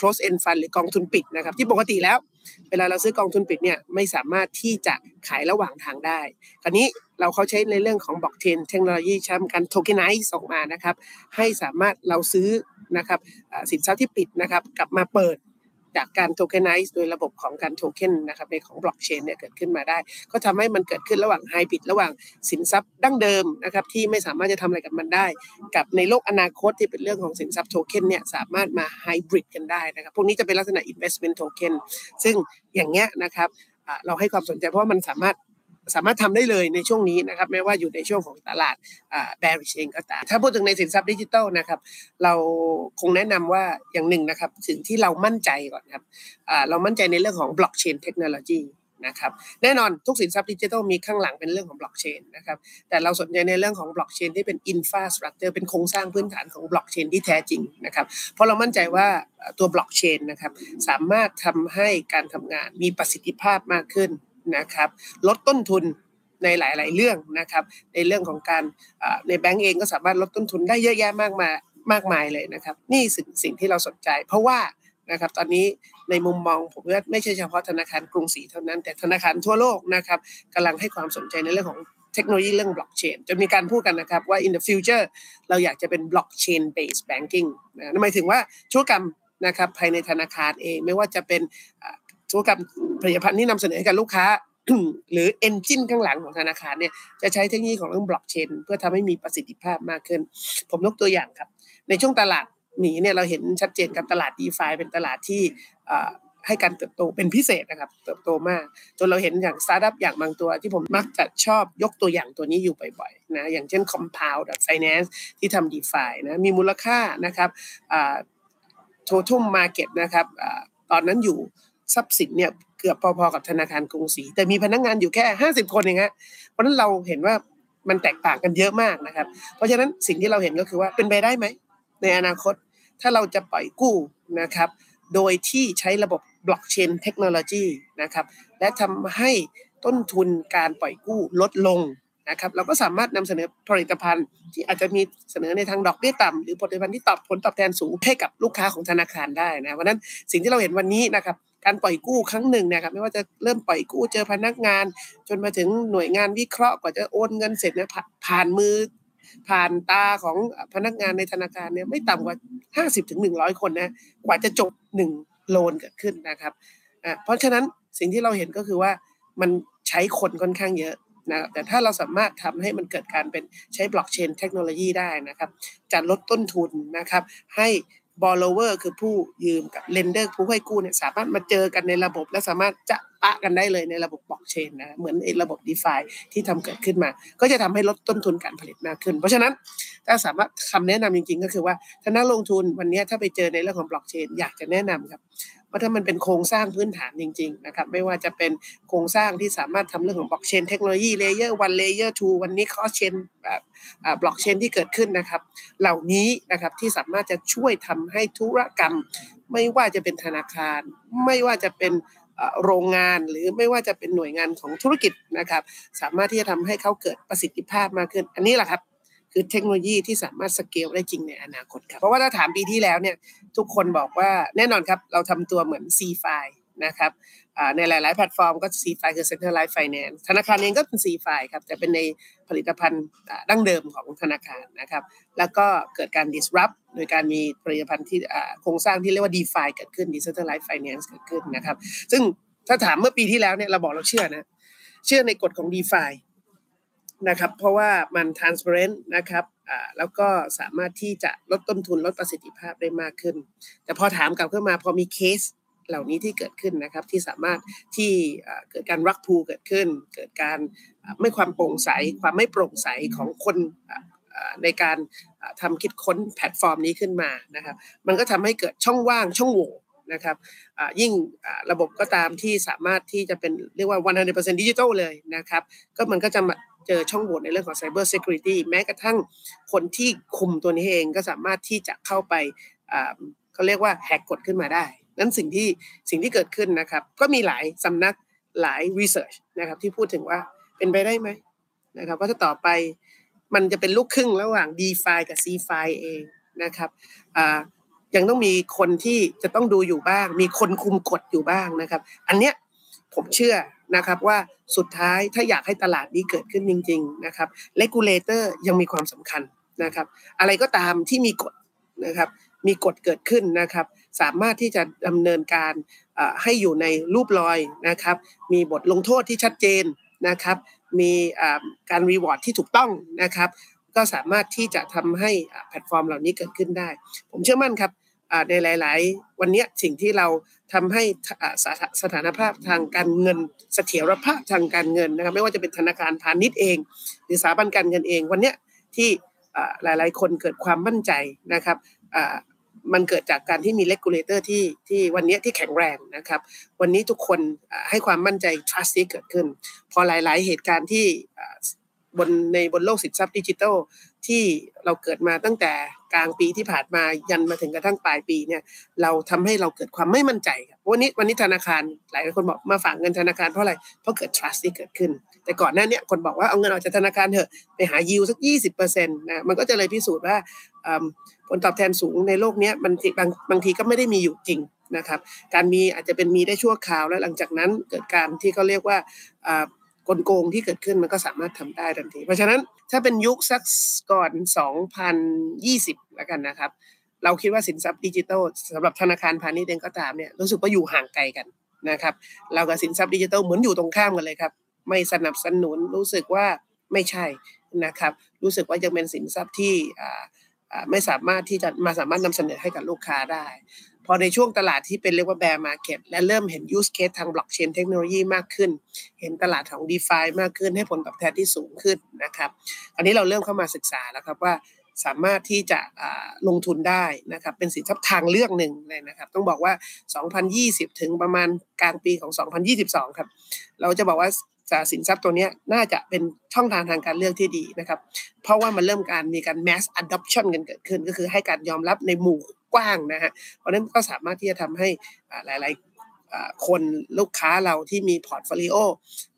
Speaker 3: closed end fund หรือกองทุนปิดนะครับที่ปกติแล้ว เวลาเราซื้อกองทุนปิดเนี่ยไม่สามารถที่จะขายระหว่างทางได้ คราวนี้เราเขาใช้ในเรื่องของบล็อกเชนเทคโนโลยีใช้การ tokenize ออกมานะครับให้สามารถเราซื้อนะครับสินทรัพย์ที่ปิดนะครับกลับมาเปิด จากการ tokenize โดยระบบของการโทเค็นนะครับในของบล็อกเชนเนี่ยเกิดขึ้นมาได้ ก็ทำให้มันเกิดขึ้นระหว่างไฮบริดระหว่างสินทรัพย์ดั้งเดิมนะครับที่ไม่สามารถจะทำอะไรกับมันได้ กับในโลกอนาคตที่เป็นเรื่องของสินทรัพย์โทเค็นเนี่ยสามารถมาไฮบริดกันได้นะครับพวกนี้จะเป็นลักษณะ investment token ซึ่งอย่างเงี้ยนะครับเราให้ความสนใจเพราะมันสามารถ สามารถทำได้เลยในช่วงนี้นะครับแม้ว่าอยู่ในช่วงของตลาดอ่า bearish เองก็ตามถ้าพูดถึงในสินทรัพย์ดิจิทัลนะครับเราคงแนะนำว่าอย่างหนึ่งนะครับสิ่งที่เรามั่นใจก่อนครับเรามั่นใจในเรื่องของ blockchain technology นะครับแน่นอนทุกสินทรัพย์ดิจิทัลมีข้างหลังเป็นเรื่องของบล็อกเชนนะครับแต่เราสนใจในเรื่องของบล็อกเชนที่เป็น infrastructure เป็นโครงสร้างพื้นฐานของบล็อกเชนที่แท้จริงนะครับเพราะเรามั่นใจว่าตัวบล็อกเชนนะครับสามารถทำให้การทำงานมีประสิทธิภาพมากขึ้น นะครับ ลดต้นทุนในหลาย ๆ เรื่องนะครับ ในเรื่องของการในแบงก์เองก็สามารถลดต้นทุนได้เยอะแยะมากมายมากมายเลยนะครับ นี่สิ่งสิ่งที่เราสนใจ เพราะว่านะครับตอนนี้ในมุมมองผมว่าไม่ใช่เฉพาะธนาคารกรุงศรีเท่านั้น แต่ธนาคารทั่วโลกนะครับกำลังให้ความสนใจในเรื่องของเทคโนโลยีเรื่องบล็อกเชนจะมีการพูดกันนะครับว่า in the future เราอยากจะเป็น blockchain based banking นะหมายถึงว่าธุรกรรมนะครับภายในธนาคารเองไม่ว่าจะเป็น ธุรกรรมผลิตภัณฑ์ที่นำเสนอให้กับลูกค้า หรือ engine ข้างหลังของธนาคารเนี่ยจะใช้เทคโนโลยีของเรื่องบล็อกเชนเพื่อทำให้มีประสิทธิภาพมากขึ้น ผมยกตัวอย่างครับ ในช่วงตลาดหมีเนี่ยเราเห็นชัดเจนกับตลาด d e f าเป็นตลาดที่ให้การเติบโตเป็นพิเศษนะครับ เติบโตมาก จนเราเห็นอย่างสตาร์ทอัพอย่างบางตัวที่ผมมักจะชอบยกตัวอย่างตัวนี้อยู่บ่อยๆนะอย่างเช่น Compound Finance ที่ทำ d e f านะมีมูลค่านะครับ total market นะครับอตอนนั้นอยู่ ทรัพย์สินเนี่ยเกือบพอๆกับธนาคารกรุงศรีแต่มีพนักงานอยู่แค่ 50 คนเองฮะเพราะฉะนั้นเราเห็นว่ามันแตกต่างกันเยอะมากนะครับ เพราะฉะนั้นสิ่งที่เราเห็นก็คือว่าเป็นไปได้ไหม ในอนาคตถ้าเราจะปล่อยกู้นะครับ โดยที่ใช้ระบบบล็อกเชนเทคโนโลยีนะครับ และทำให้ต้นทุนการปล่อยกู้ลดลง นะครับเราก็สามารถนำเสนอผลิตภัณฑ์ ที่อาจจะมีเสนอในทางดอกเบี้ยต่ำหรือผลิตภัณฑ์ที่ตอบผลตอบแทนสูงให้กับลูกค้าของธนาคารได้นะเพราะนั้นสิ่งที่เราเห็นวันนี้นะครับการปล่อยกู้ครั้งหนึ่งนะครับไม่ว่าจะเริ่มปล่อยกู้เจอพนักงาน จนมาถึงหน่วยงานวิเคราะห์กว่าจะโอนเงินเสร็จเนี่ยผ่านมือผ่านตาของพนักงานในธนาคารเนี่ยไม่ต่ำกว่า 50ถึง100 คนนะกว่าจะจบ1โลนเกิดขึ้นนะครับเพราะฉะนั้นสิ่งที่เราเห็นก็คือว่ามันใช้คนค่อนข้างเยอะ นะครับแต่ถ้าเราสามารถทำให้มันเกิดการเป็นใช้บล็อกเชนเทคโนโลยีได้นะครับจะลดต้นทุนนะครับ ให้ borrower คือผู้ยืมกับ lender ผู้ให้กู้เนี่ยสามารถมาเจอกันในระบบ และสามารถจะ ปะกันได้เลยในระบบบล็อกเชนนะเหมือนระบบ d e f i ที่ทำเกิดขึ้นมา ก็จะทำให้ลดต้นทุนการผลิตมากขึ้น เพราะฉะนั้นถ้าสามารถคำแนะนำจริง ๆ ก็คือว่าถ้านักลงทุนวันนี้ถ้าไปเจอในเรื่องของบล็อกเชนอยากจะแนะนำครับว่าถ้ามันเป็นโครงสร้างพื้นฐานจริง ๆ นะครับ ไม่ว่าจะเป็นโครงสร้างที่สามารถทำเรื่องของบล็อกเชนเทคโนโลยี layer one layer two วันนี้ cross-chainแบบบล็อกเชนที่เกิดขึ้นนะครับ เหล่านี้นะครับที่สามารถจะช่วยทำให้ธุรกรรม ไม่ว่าจะเป็นธนาคาร ไม่ว่าจะเป็น โรงงานหรือไม่ว่าจะเป็นหน่วยงานของธุรกิจนะครับ สามารถที่จะทำให้เขาเกิดประสิทธิภาพมากขึ้น อันนี้แหละครับ คือเทคโนโลยีที่สามารถสเกลได้จริงในอนาคตครับเพราะว่าถ้าถามปีที่แล้วเนี่ยทุกคนบอกว่าแน่นอนครับ เราทำตัวเหมือน c f i นะครับในหลาย ๆ แพลตฟอร์มก็ c f i คือ Centralized Finance ธนาคารเองก็เป็น c f i ครับแต่เป็นในผลิตภัณฑ์ดั้งเดิมของธนาคารนะครับ แล้วก็เกิดการ disrupt โดยการมีผลิตภัณฑ์ที่โครงสร้างที่เรียกว่า DeFi เกิดขึ้น Decentralized Finance เกิดขึ้นนะครับ ซึ่งถ้าถามเมื่อปีที่แล้วเนี่ยเราบอกเราเชื่อนะเชื่อในกฎของ DeFi นะครับเพราะว่ามัน transparent นะครับแล้วก็สามารถที่จะลดต้นทุนลดประสิทธิภาพได้มากขึ้น แต่พอถามกลับขึ้นมาพอมีเคส เหล่านี้ที่เกิดขึ้นนะครับ ที่สามารถที่เกิดการรักพูเกิดขึ้น เกิดการไม่ความโปร่งใส ความไม่โปร่งใสของคนในการอ่าทำคิดค้นแพลตฟอร์มนี้ขึ้นมานะครับ มันก็ทำให้เกิดช่องว่างช่องโหว่นะครับยิ่งระบบก็ตามที่สามารถที่จะเป็นเรียกว่า 100%ดิจิทัลเลยนะครับ ก็มันก็จะมาเจอช่องโหว่ในเรื่องของ Cyber Security แม้กระทั่งคนที่คุมตัวนี้เองก็สามารถที่จะเข้าไปเขาเรียกว่าแฮกกดขึ้นมาได้ นั้นสิ่งที่สิ่งที่เกิดขึ้นนะครับ ก็มีหลายสำนักหลาย research นะครับ ที่พูดถึงว่าเป็นไปได้ไหมนะครับว่าถ้าต่อไปมันจะเป็นลูกครึ่งระหว่าง DeFi กับ CeFi เองนะครับยังต้องมีคนที่จะต้องดูอยู่บ้าง มีคนคุมกฎอยู่บ้างนะครับ อันเนี้ยผมเชื่อนะครับว่าสุดท้ายถ้าอยากให้ตลาดนี้เกิดขึ้นจริง ๆ นะครับ regulator ยังมีความสำคัญนะครับ อะไรก็ตามที่มีกฎนะครับ มีกฎเกิดขึ้นนะครับ สามารถที่จะดำเนินการให้อยู่ในรูปรอยนะครับ มีบทลงโทษที่ชัดเจนนะครับ มีการ reward ที่ถูกต้องนะครับ ก็สามารถที่จะทำให้แพลตฟอร์มเหล่านี้เกิดขึ้นได้ ผมเชื่อมั่นครับในหลาย ๆ วันนี้สิ่งที่เราทำให้สถานภาพทางการเงินเสถียรภาพทางการเงินนะครับ ไม่ว่าจะเป็นธนาคารพาณิชย์เอง หรือสถาบันการเงินเองวันนี้ที่หลาย ๆ คนเกิดความมั่นใจนะครับ มันเกิดจากการที่มี regulator ที่ที่วันนี้ที่แข็งแรงนะครับ วันนี้ทุกคนให้ความมั่นใจ trust ที่เกิดขึ้น พอหลาย ๆ เหตุการณ์ที่บนในบนโลกสินทรัพย์ดิจิทัลที่เราเกิดมาตั้งแต่กลางปีที่ผ่านมายันมาถึงกระทั่งปลายปีเนี่ยเราทำให้เราเกิดความไม่มั่นใจครับวันนี้วันนี้ธนาคารหลายคนบอกมาฝากเงินธนาคารเพราะอะไรเพราะเกิด trust ที่เกิดขึ้น แต่ก่อนหน้านี้คนบอกว่าเอาเงินออกจากธนาคารเถอะไปหายิวสัก 20%นะมันก็จะเลยพิสูจน์ว่าผลตอบแทนสูงในโลกนี้มันบางบางทีก็ไม่ได้มีอยู่จริงนะครับการมีอาจจะเป็นมีได้ชั่วคราว แล้วหลังจากนั้นเกิดการที่เขาเรียกว่ากลโกงที่เกิดขึ้นมันก็สามารถทำได้ทันที เพราะฉะนั้นถ้าเป็นยุคสักก่อน 2020 แล้วกันนะครับ เราคิดว่าสินทรัพย์ดิจิทัลสำหรับธนาคารพาณิชย์เองก็ตามเนี่ยรู้สึกว่าอยู่ห่างไกลกันนะครับเรากับสินทรัพย์ดิจิทัลเหมือนอยู่ตรงข้ามกันเลยครับ ไม่สนับสนุนรู้สึกว่าไม่ใช่นะครับ รู้สึกว่ายังเป็นสินทรัพย์ที่ไม่สามารถที่จะมาสามารถนำเสนอให้กับลูกค้าได้ พอในช่วงตลาดที่เป็นเรียกว่า bear market และเริ่มเห็น use case ทางบล็อกเชนเทคโนโลยีมากขึ้น เห็นตลาดของ d e f ามากขึ้นให้ผลตอบแทนที่สูงขึ้นนะครับอันนี้เราเริ่มเข้ามาศึกษาแล้วครับว่าสามารถที่จะลงทุนได้นะครับเป็นสินทรัพย์ทางเลือกหนึ่งเลยนะครับ ต้องบอกว่า 2020 ถึงประมาณกลางปีของ 2022 ครับ เราจะบอกว่า สินทรัพย์ตัวนี้น่าจะเป็นช่องทางทางการเลือกที่ดีนะครับ เพราะว่ามันเริ่มการมีการ mass adoption กันเกิดขึ้น ก็คือให้การยอมรับในหมู่กว้างนะฮะเพราะนั้นก็สามารถที่จะทำให้หลาย ๆ คนลูกค้าเราที่มีพอร์ตโฟลิโอ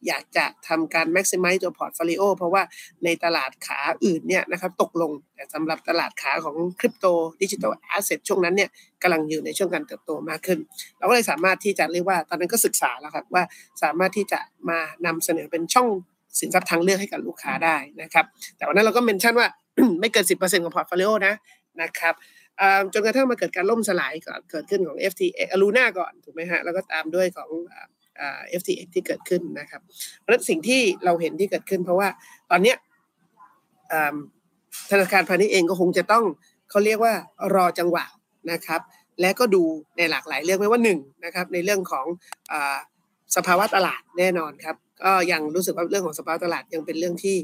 Speaker 3: อยากจะทำการ maximize ตัวพอร์ตโฟลิโอเพราะว่าในตลาดขาอื่นเนี่ยนะครับตกลงแต่สำหรับตลาดขาของคริปโต digital asset ช่วงนั้นเนี่ยกำลังอยู่ในช่วงการเติบโตมากขึ้น เราก็เลยสามารถที่จะเรียกว่าตอนนั้นก็ศึกษาแล้วครับว่าสามารถที่จะมานำเสนอเป็นช่องสินทรัพย์ทางเลือกให้กับลูกค้าได้นะครับ แต่วันนั้นเราก็ mention ว่าไม่เกิน 10%ของพอร์ตโฟลิโอนะนะครับ จนกระทั่งมาเกิดการล่มสลายก่อนเกิดขึ้นของ FTX อ Luna ก่อนถูกไหมฮะแล้วก็ตามด้วยของ FTX ที่เกิดขึ้นนะครับเพราะฉะนั้นสิ่งที่เราเห็นที่เกิดขึ้น เพราะว่าตอนเนี้ยธนาคารพาณิชย์เองก็คงจะต้องเขาเรียกว่ารอจังหวะนะครับ และก็ดูในหลากหลายเรื่องไม่ว่าหนึ่งนะครับในเรื่องของสภาวะตลาดแน่นอนครับ ก็ยังรู้สึกว่าเรื่องของสภาวะตลาดยังเป็นเรื่องที่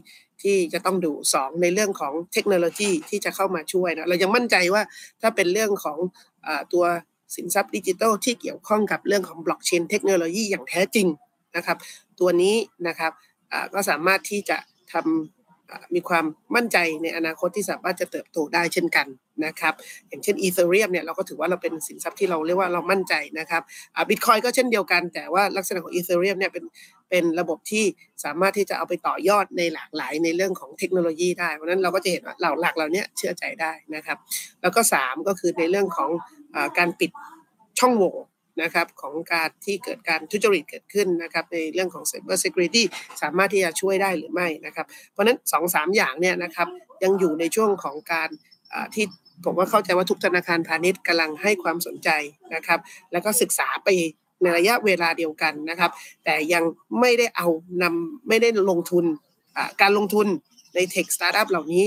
Speaker 3: ที่จะต้องดู 2 ในเรื่องของเทคโนโลยีที่จะเข้ามาช่วยนะเรายังมั่นใจว่าถ้าเป็นเรื่องของอตัวสินทรัพย์ดิจิทัลที่เกี่ยวข้องกับเรื่องของบล็อกเชนเทคโนโลยีอย่างแท้จริงนะครับ ตัวนี้นะครับก็สามารถที่จะทำ มีความมั่นใจในอนาคตที่สามารถจะเติบโตได้เช่นกันนะครับ อย่างเช่นอีเธเรียมเนี่ยเราก็ถือว่าเราเป็นสินทรัพย์ที่เราเรียกว่าเรามั่นใจนะครับบิตคอยก็เช่นเดียวกัน แต่ว่าลักษณะของอีเธเรียมเนี่ยเป็นเป็นระบบที่สามารถที่จะเอาไปต่อยอดในหลากหลายในเรื่องของเทคโนโลยีได้เพราะนั้นเราก็จะเห็นว่าเหล่าหลักเหล่านี้เชื่อใจได้นะครับ แล้วก็ 3 ก็คือในเรื่องของอการปิดช่องโหว่ นะครับของการที่เกิดการทุจริตเกิดขึ้นนะครับในเรื่องของ Cyber Security สามารถที่จะช่วยได้หรือไม่นะครับ เพราะนั้น2อสอย่างเนี่ยนะครับยังอยู่ในช่วงของการที่ผมว่าเข้าใจว่าทุกธนาคารพาณิชย์กำลังให้ความสนใจนะครับ แล้วก็ศึกษาไปในระยะเวลาเดียวกันนะครับ แต่ยังไม่ได้เอานำไม่ได้ลงทุนการลงทุนใน tech startup เหล่านี้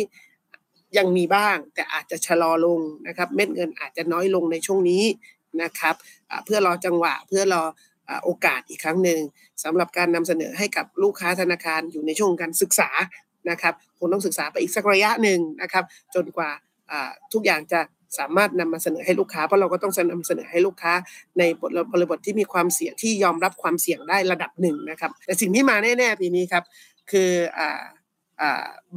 Speaker 3: ยังมีบ้าง แต่อาจจะชะลอลงนะครับ เม็ดเงินอาจจะน้อยลงในช่วงนี้ นะครับเพื่อรอจังหวะเพื่อรอโอกาสอีกครั้งหนึ่งสำหรับการนำเสนอให้กับลูกค้าธนาคารอยู่ในช่วงการศึกษานะครับคงต้องศึกษาไปอีกสักระยะหนึ่งนะครับ จนกว่าทุกอย่างจะสามารถนำมาเสนอให้ลูกค้าเพราะเราก็ต้องนำเสนอให้ลูกค้า ในบริบทที่มีความเสี่ยงที่ยอมรับความเสี่ยงได้ระดับหนึ่งนะครับ แต่สิ่งที่มาแน่ๆปีนี้ครับคืออ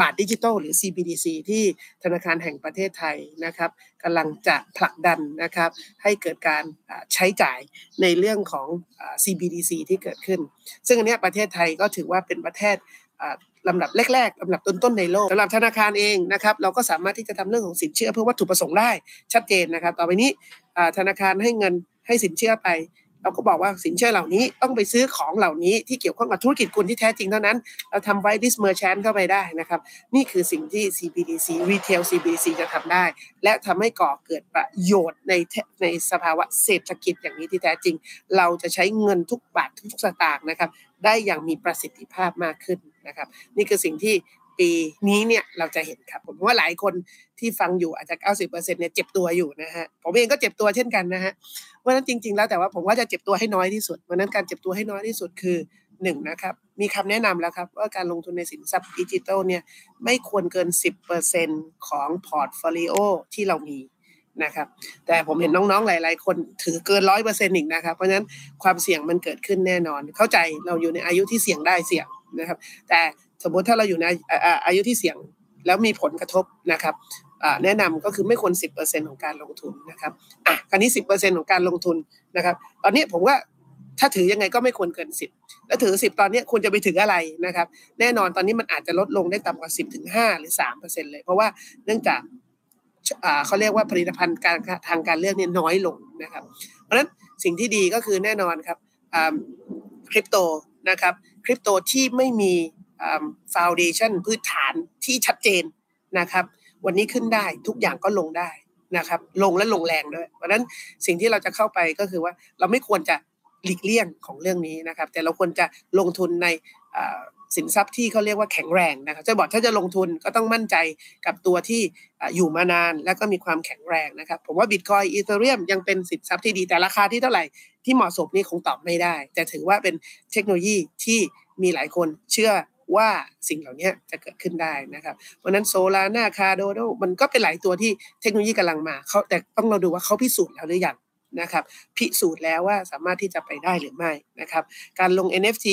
Speaker 3: บาทดิจิทัลหรือ CBDC ที่ธนาคารแห่งประเทศไทยนะครับกำลังจะผลักดันนะครับให้เกิดการใช้จ่ายในเรื่องของ CBDC ที่เกิดขึ้น ซึ่งอันนี้ประเทศไทยก็ถือว่าเป็นประเทศลำดับแรกๆลำดับต้นๆในโลกสำหรับธนาคารเองนะครับเราก็สามารถที่จะทำเรื่องของสินเชื่อเพื่อวัตถุประสงค์ได้ชัดเจนนะครับ ต่อไปนี้ธนาคารให้เงินให้สินเชื่อไป เราก็บอกว่าสินเชื่อเหล่านี้ต้องไปซื้อของเหล่านี้ที่เกี่ยวข้องกับธุรกิจคุณที่แท้จริงเท่านั้น เราทำไว้ this merchant เข้าไปได้นะครับ นี่คือสิ่งที่ CBDC retail CBDC จะทำได้ และทำให้ก่อเกิดประโยชน์ในในสภาวะเศรษฐกิจอย่างนี้ที่แท้จริง เราจะใช้เงินทุกบาททุกสตางค์นะครับ ได้อย่างมีประสิทธิภาพมากขึ้นนะครับ นี่คือสิ่งที่ ปีนี้เนี่ยเราจะเห็นครับ ผมว่าหลายคนที่ฟังอยู่อาจจะ 90%เนี่ยเจ็บตัวอยู่นะฮะผมเองก็เจ็บตัวเช่นกันนะฮะเพราะนั้นจริง ๆ แล้วแต่ว่าผมว่าจะเจ็บตัวให้น้อยที่สุดเพราะนั้นการเจ็บตัวให้น้อยที่สุดคือหนึ่งนะครับมีคำแนะนำแล้วครับว่าการลงทุนในสินทรัพย์ดิจิทัลเนี่ยไม่ควรเกิน 10%ของพอร์ตโฟลิโอที่เรามีนะครับแต่ผมเห็นน้องๆ หลาย ๆ คนถือเกินร้อยเปอร์เซ็นต์อีกนะครับเพราะฉะนั้นความเสี่ยงมันเกิดขึ้นแน่นอน เข้าใจเราอยู่ในอายุที่เสี่ยงได้เสี่ยงนะครับ แต่ สมมติถ้าเราอยู่ในอายุที่เสี่ยงแล้วมีผลกระทบนะครับแนะนำก็คือไม่ควร 10%ของการลงทุนนะครับอะคราวนี้ 10%ของการลงทุนนะครับ ตอนนี้ผมว่าถ้าถือยังไงก็ไม่ควรเกิน 10 แล้วถือ 10 ตอนนี้คุณจะไปถืออะไรนะครับ แน่นอนตอนนี้มันอาจจะลดลงได้ต่ำกว่า 10ถึง5หรือ3%เลย เพราะว่าเนื่องจากเขาเรียกว่าผลิตภัณฑ์การทางการเลือกเนี่ยน้อยลงนะครับ เพราะฉะนั้นสิ่งที่ดีก็คือแน่นอนครับคริปโตนะครับคริปโตที่ไม่มี ฟาวเดชันพื้นฐานที่ชัดเจนนะครับ วันนี้ขึ้นได้ทุกอย่างก็ลงได้นะครับ ลงและลงแรงด้วย เพราะนั้นสิ่งที่เราจะเข้าไปก็คือว่าเราไม่ควรจะหลีกเลี่ยงของเรื่องนี้นะครับ แต่เราควรจะลงทุนในสินทรัพย์ที่เขาเรียกว่าแข็งแรงนะครับจะบอกถ้าจะลงทุนก็ต้องมั่นใจกับตัวที่อยู่มานานแล้วก็มีความแข็งแรงนะครับ ผมว่าบิตคอยอีเทเรียมยังเป็นสินทรัพย์ที่ดีแต่ราคาที่เท่าไหร่ที่เหมาะสมนี่คงตอบไม่ได้ แต่ถือว่าเป็นเทคโนโลยีที่มีหลายคนเชื่อ ว่าสิ่งเหล่านี้จะเกิดขึ้นได้นะครับเพราะนั้นโซลาร่าคาโดโดมันก็เป็นหลายตัวที่เทคโนโลยีกำลังมาเขาแต่ต้องเราดูว่าเขาพิสูจน์แล้วหรือยังนะครับพิสูจน์แล้วว่าสามารถที่จะไปได้หรือไม่นะครับการลง NFT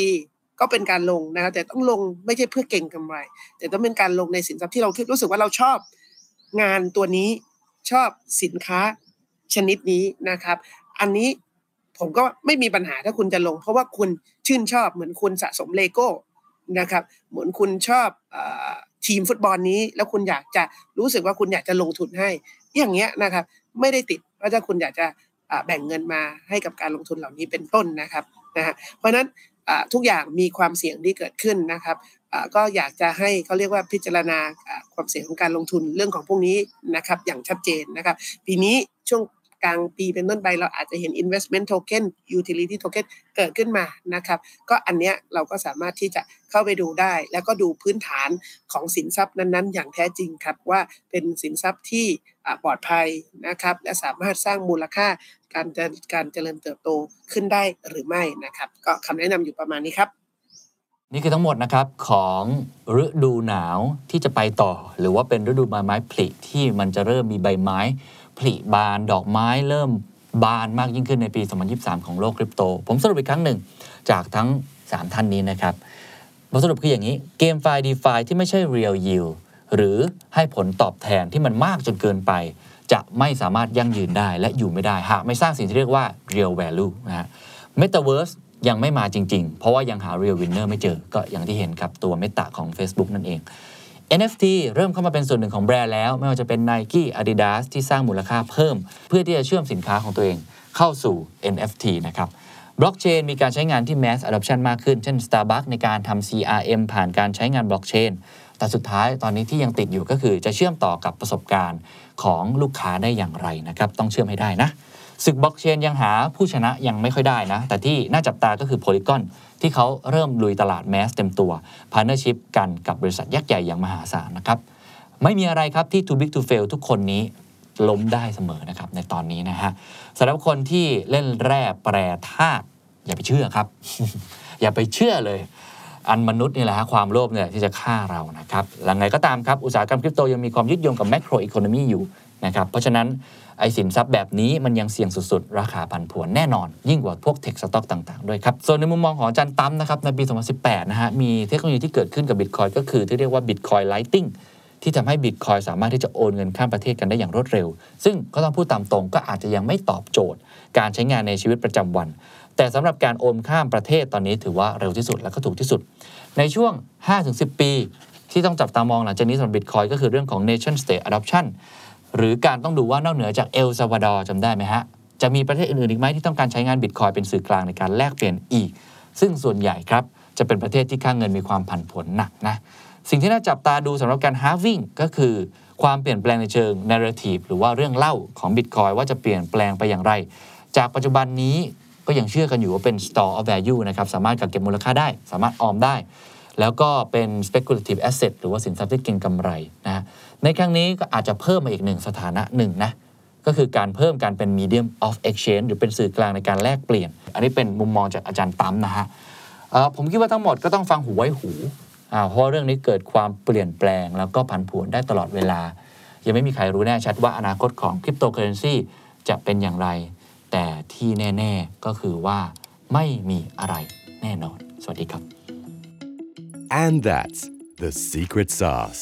Speaker 3: ก็เป็นการลงนะครับแต่ต้องลงไม่ใช่เพื่อเก่งกำไร แต่ต้องเป็นการลงในสินทรัพย์ที่เราคิดรู้สึกว่าเราชอบงานตัวนี้ชอบสินค้าชนิดนี้นะครับ อันนี้ผมก็ไม่มีปัญหาถ้าคุณจะลง เพราะว่าคุณชื่นชอบเหมือนคุณสะสมเลโก้ นะครับเหมือนคุณชอบอทีมฟุตบอลนี้ แล้วคุณอยากจะรู้สึกว่าคุณอยากจะลงทุนให้ อย่างเงี้ยนะครับ ไม่ได้ติดว่าถ้าคุณอยากจะแบ่งเงินมาให้กับการลงทุนเหล่านี้เป็นต้นนะครับนะฮะเพราะฉะนั้นทุกอย่างมีความเสี่ยงที่เกิดขึ้นนะครับก็อยากจะให้เขาเรียกว่าพิจารณาความเสี่ยงของการลงทุนเรื่องของพวกนี้นะครับอย่างชัดเจนนะครับ ปีนี้ช่วง กลางปีเป็นต้นไปเราอาจจะเห็น investment token utility token เกิดขึ้นมานะครับ ก็อันเนี้ยเราก็สามารถที่จะเข้าไปดูได้ แล้วก็ดูพื้นฐานของสินทรัพย์นั้นๆ อย่างแท้จริงครับว่าเป็นสินทรัพย์ที่ปลอดภัยนะครับ และสามารถสร้างมูลค่าการการเจริญเติบโตขึ้นได้หรือไม่นะครับ ก็คำแนะนำอยู่ประมาณนี้ครับ
Speaker 4: นี่คือทั้งหมดนะครับของฤดูหนาวที่จะไปต่อ หรือว่าเป็นฤดูใบไม้ผลิที่มันจะเริ่มมีใบไม้ ผลิบานดอกไม้เริ่มบานมากยิ่งขึ้นในปี 2023 ของโลกคริปโต ผมสรุปอีกครั้งหนึ่งจากทั้ง 3 ท่านนี้นะครับบทสรุปคืออย่างนี้เกมไฟล์ DeFi ที่ไม่ใช่ Real Yield หรือให้ผลตอบแทนที่มันมากจนเกินไป จะไม่สามารถยั่งยืนได้และอยู่ไม่ได้ หากไม่สร้างสิ่งที่เรียกว่า Real Value นะฮะ Metaverse ยังไม่มาจริง ๆ เพราะว่ายังหา Real Winner ไม่เจอ ก็อย่างที่เห็นครับตัว Meta ของ Facebook นั่นเอง NFT เริ่มเข้ามาเป็นส่วนหนึ่งของแบรนด์แล้ว ไม่ว่าจะเป็น Nike Adidas ที่สร้างมูลค่าเพิ่ม เพื่อที่จะเชื่อมสินค้าของตัวเองเข้าสู่ NFT นะครับบล็อกเชนมีการใช้งานที่ mass adoption มากขึ้น เช่น Starbucks ในการทำ CRM ผ่านการใช้งานบล็อกเชนแต่สุดท้ายตอนนี้ที่ยังติดอยู่ก็คือจะเชื่อมต่อกับประสบการณ์ของลูกค้าได้อย่างไรนะครับ ต้องเชื่อมให้ได้นะศึกบล็อกเชนยังหาผู้ชนะยังไม่ค่อยได้นะ แต่ที่น่าจับตาก็คือ Polygon ที่เขาเริ่มลุยตลาด mass เต็มตัว partnership กันกับบริษัทยักษ์ใหญ่อย่างมหาศาลนะครับ ไม่มีอะไรครับที่ too big to fail ทุกคนนี้ล้มได้เสมอนะครับในตอนนี้นะฮะสำหรับคนที่เล่นแร่แปรธาตุอย่าไปเชื่อครับ อย่าไปเชื่อเลย อันมนุษย์นี่แหละฮะความโลภเนี่ยที่จะฆ่าเรานะครับยังไงก็ตามครับ อุตสาหกรรมคริปโตยังมีความยึดโยงกับ macroeconomy อยู่ นะครับเพราะฉะนั้นไอสินทรัพย์แบบนี้มันยังเสี่ยงสุด ๆ ราคาผันผวนแน่นอน ยิ่งกว่าพวกเทคสต็อกต่างๆ ด้วยครับ ส่วนในมุมมองของอาจารย์ตั้มนะครับในปี 2018 นะฮะมีเทคโนโลยีที่เกิดขึ้นกับบิตคอยก็คือที่เรียกว่า Bitcoin Lighting ที่ทำให้บิตคอยสามารถที่จะโอนเงินข้ามประเทศกันได้อย่างรวดเร็ว ซึ่งก็ต้องพูดตามตรงก็อาจจะยังไม่ตอบโจทย์ การใช้งานในชีวิตประจำวัน แต่สำหรับการโอนข้ามประเทศตอนนี้ถือว่าเร็วที่สุดและก็ถูกที่สุด ในช่วง 5-10 ปี ที่ต้องจับตามองหลังจากนี้สำหรับบิตคอยก็คือเรื่องของ nation state adoption หรือการต้องดูว่านอกเหนือจากเอลซาวาดอร์จำได้ไหมฮะ จะมีประเทศอื่นๆอีกไหมที่ต้องการใช้งานบิตคอยเป็นสื่อกลางในการแลกเปลี่ยนอีก ซึ่งส่วนใหญ่ครับ จะเป็นประเทศที่ค่าเงินมีความผันผวนหนักนะสิ่งที่น่าจับตาดูสำหรับการ halving ก็คือความเปลี่ยนแปลงในเชิง narrative หรือว่าเรื่องเล่าของบิตคอยว่าจะเปลี่ยนแปลงไปอย่างไร จากปัจจุบันนี้ก็ยังเชื่อกันอยู่ว่าเป็น store of value นะครับสามารถกักเก็บมูลค่าได้ สามารถออมได้ แล้วก็เป็น speculative asset หรือว่าสินทรัพย์ที่เก็งกำไรนะ ในครั้งนี้ก็อาจจะเพิ่มมาอีกหนึ่งสถานะหนึ่งนะก็คือการเพิ่มการเป็น medium of exchange หรือเป็นสื่อกลางในการแลกเปลี่ยน อันนี้เป็นมุมมองจากอาจารย์ตั้มนะฮะผมคิดว่าทั้งหมดก็ต้องฟังหูไว้หูเพราะเรื่องนี้เกิดความเปลี่ยนแปลง แล้วก็ผันผวนได้ตลอดเวลา ยังไม่มีใครรู้แน่ชัดว่าอนาคตของคริปโตเคอเรนซีจะเป็นอย่างไร แต่ที่แน่ ๆ ก็คือว่าไม่มีอะไรแน่นอน สวัสดีครับ
Speaker 5: And that's the secret sauce.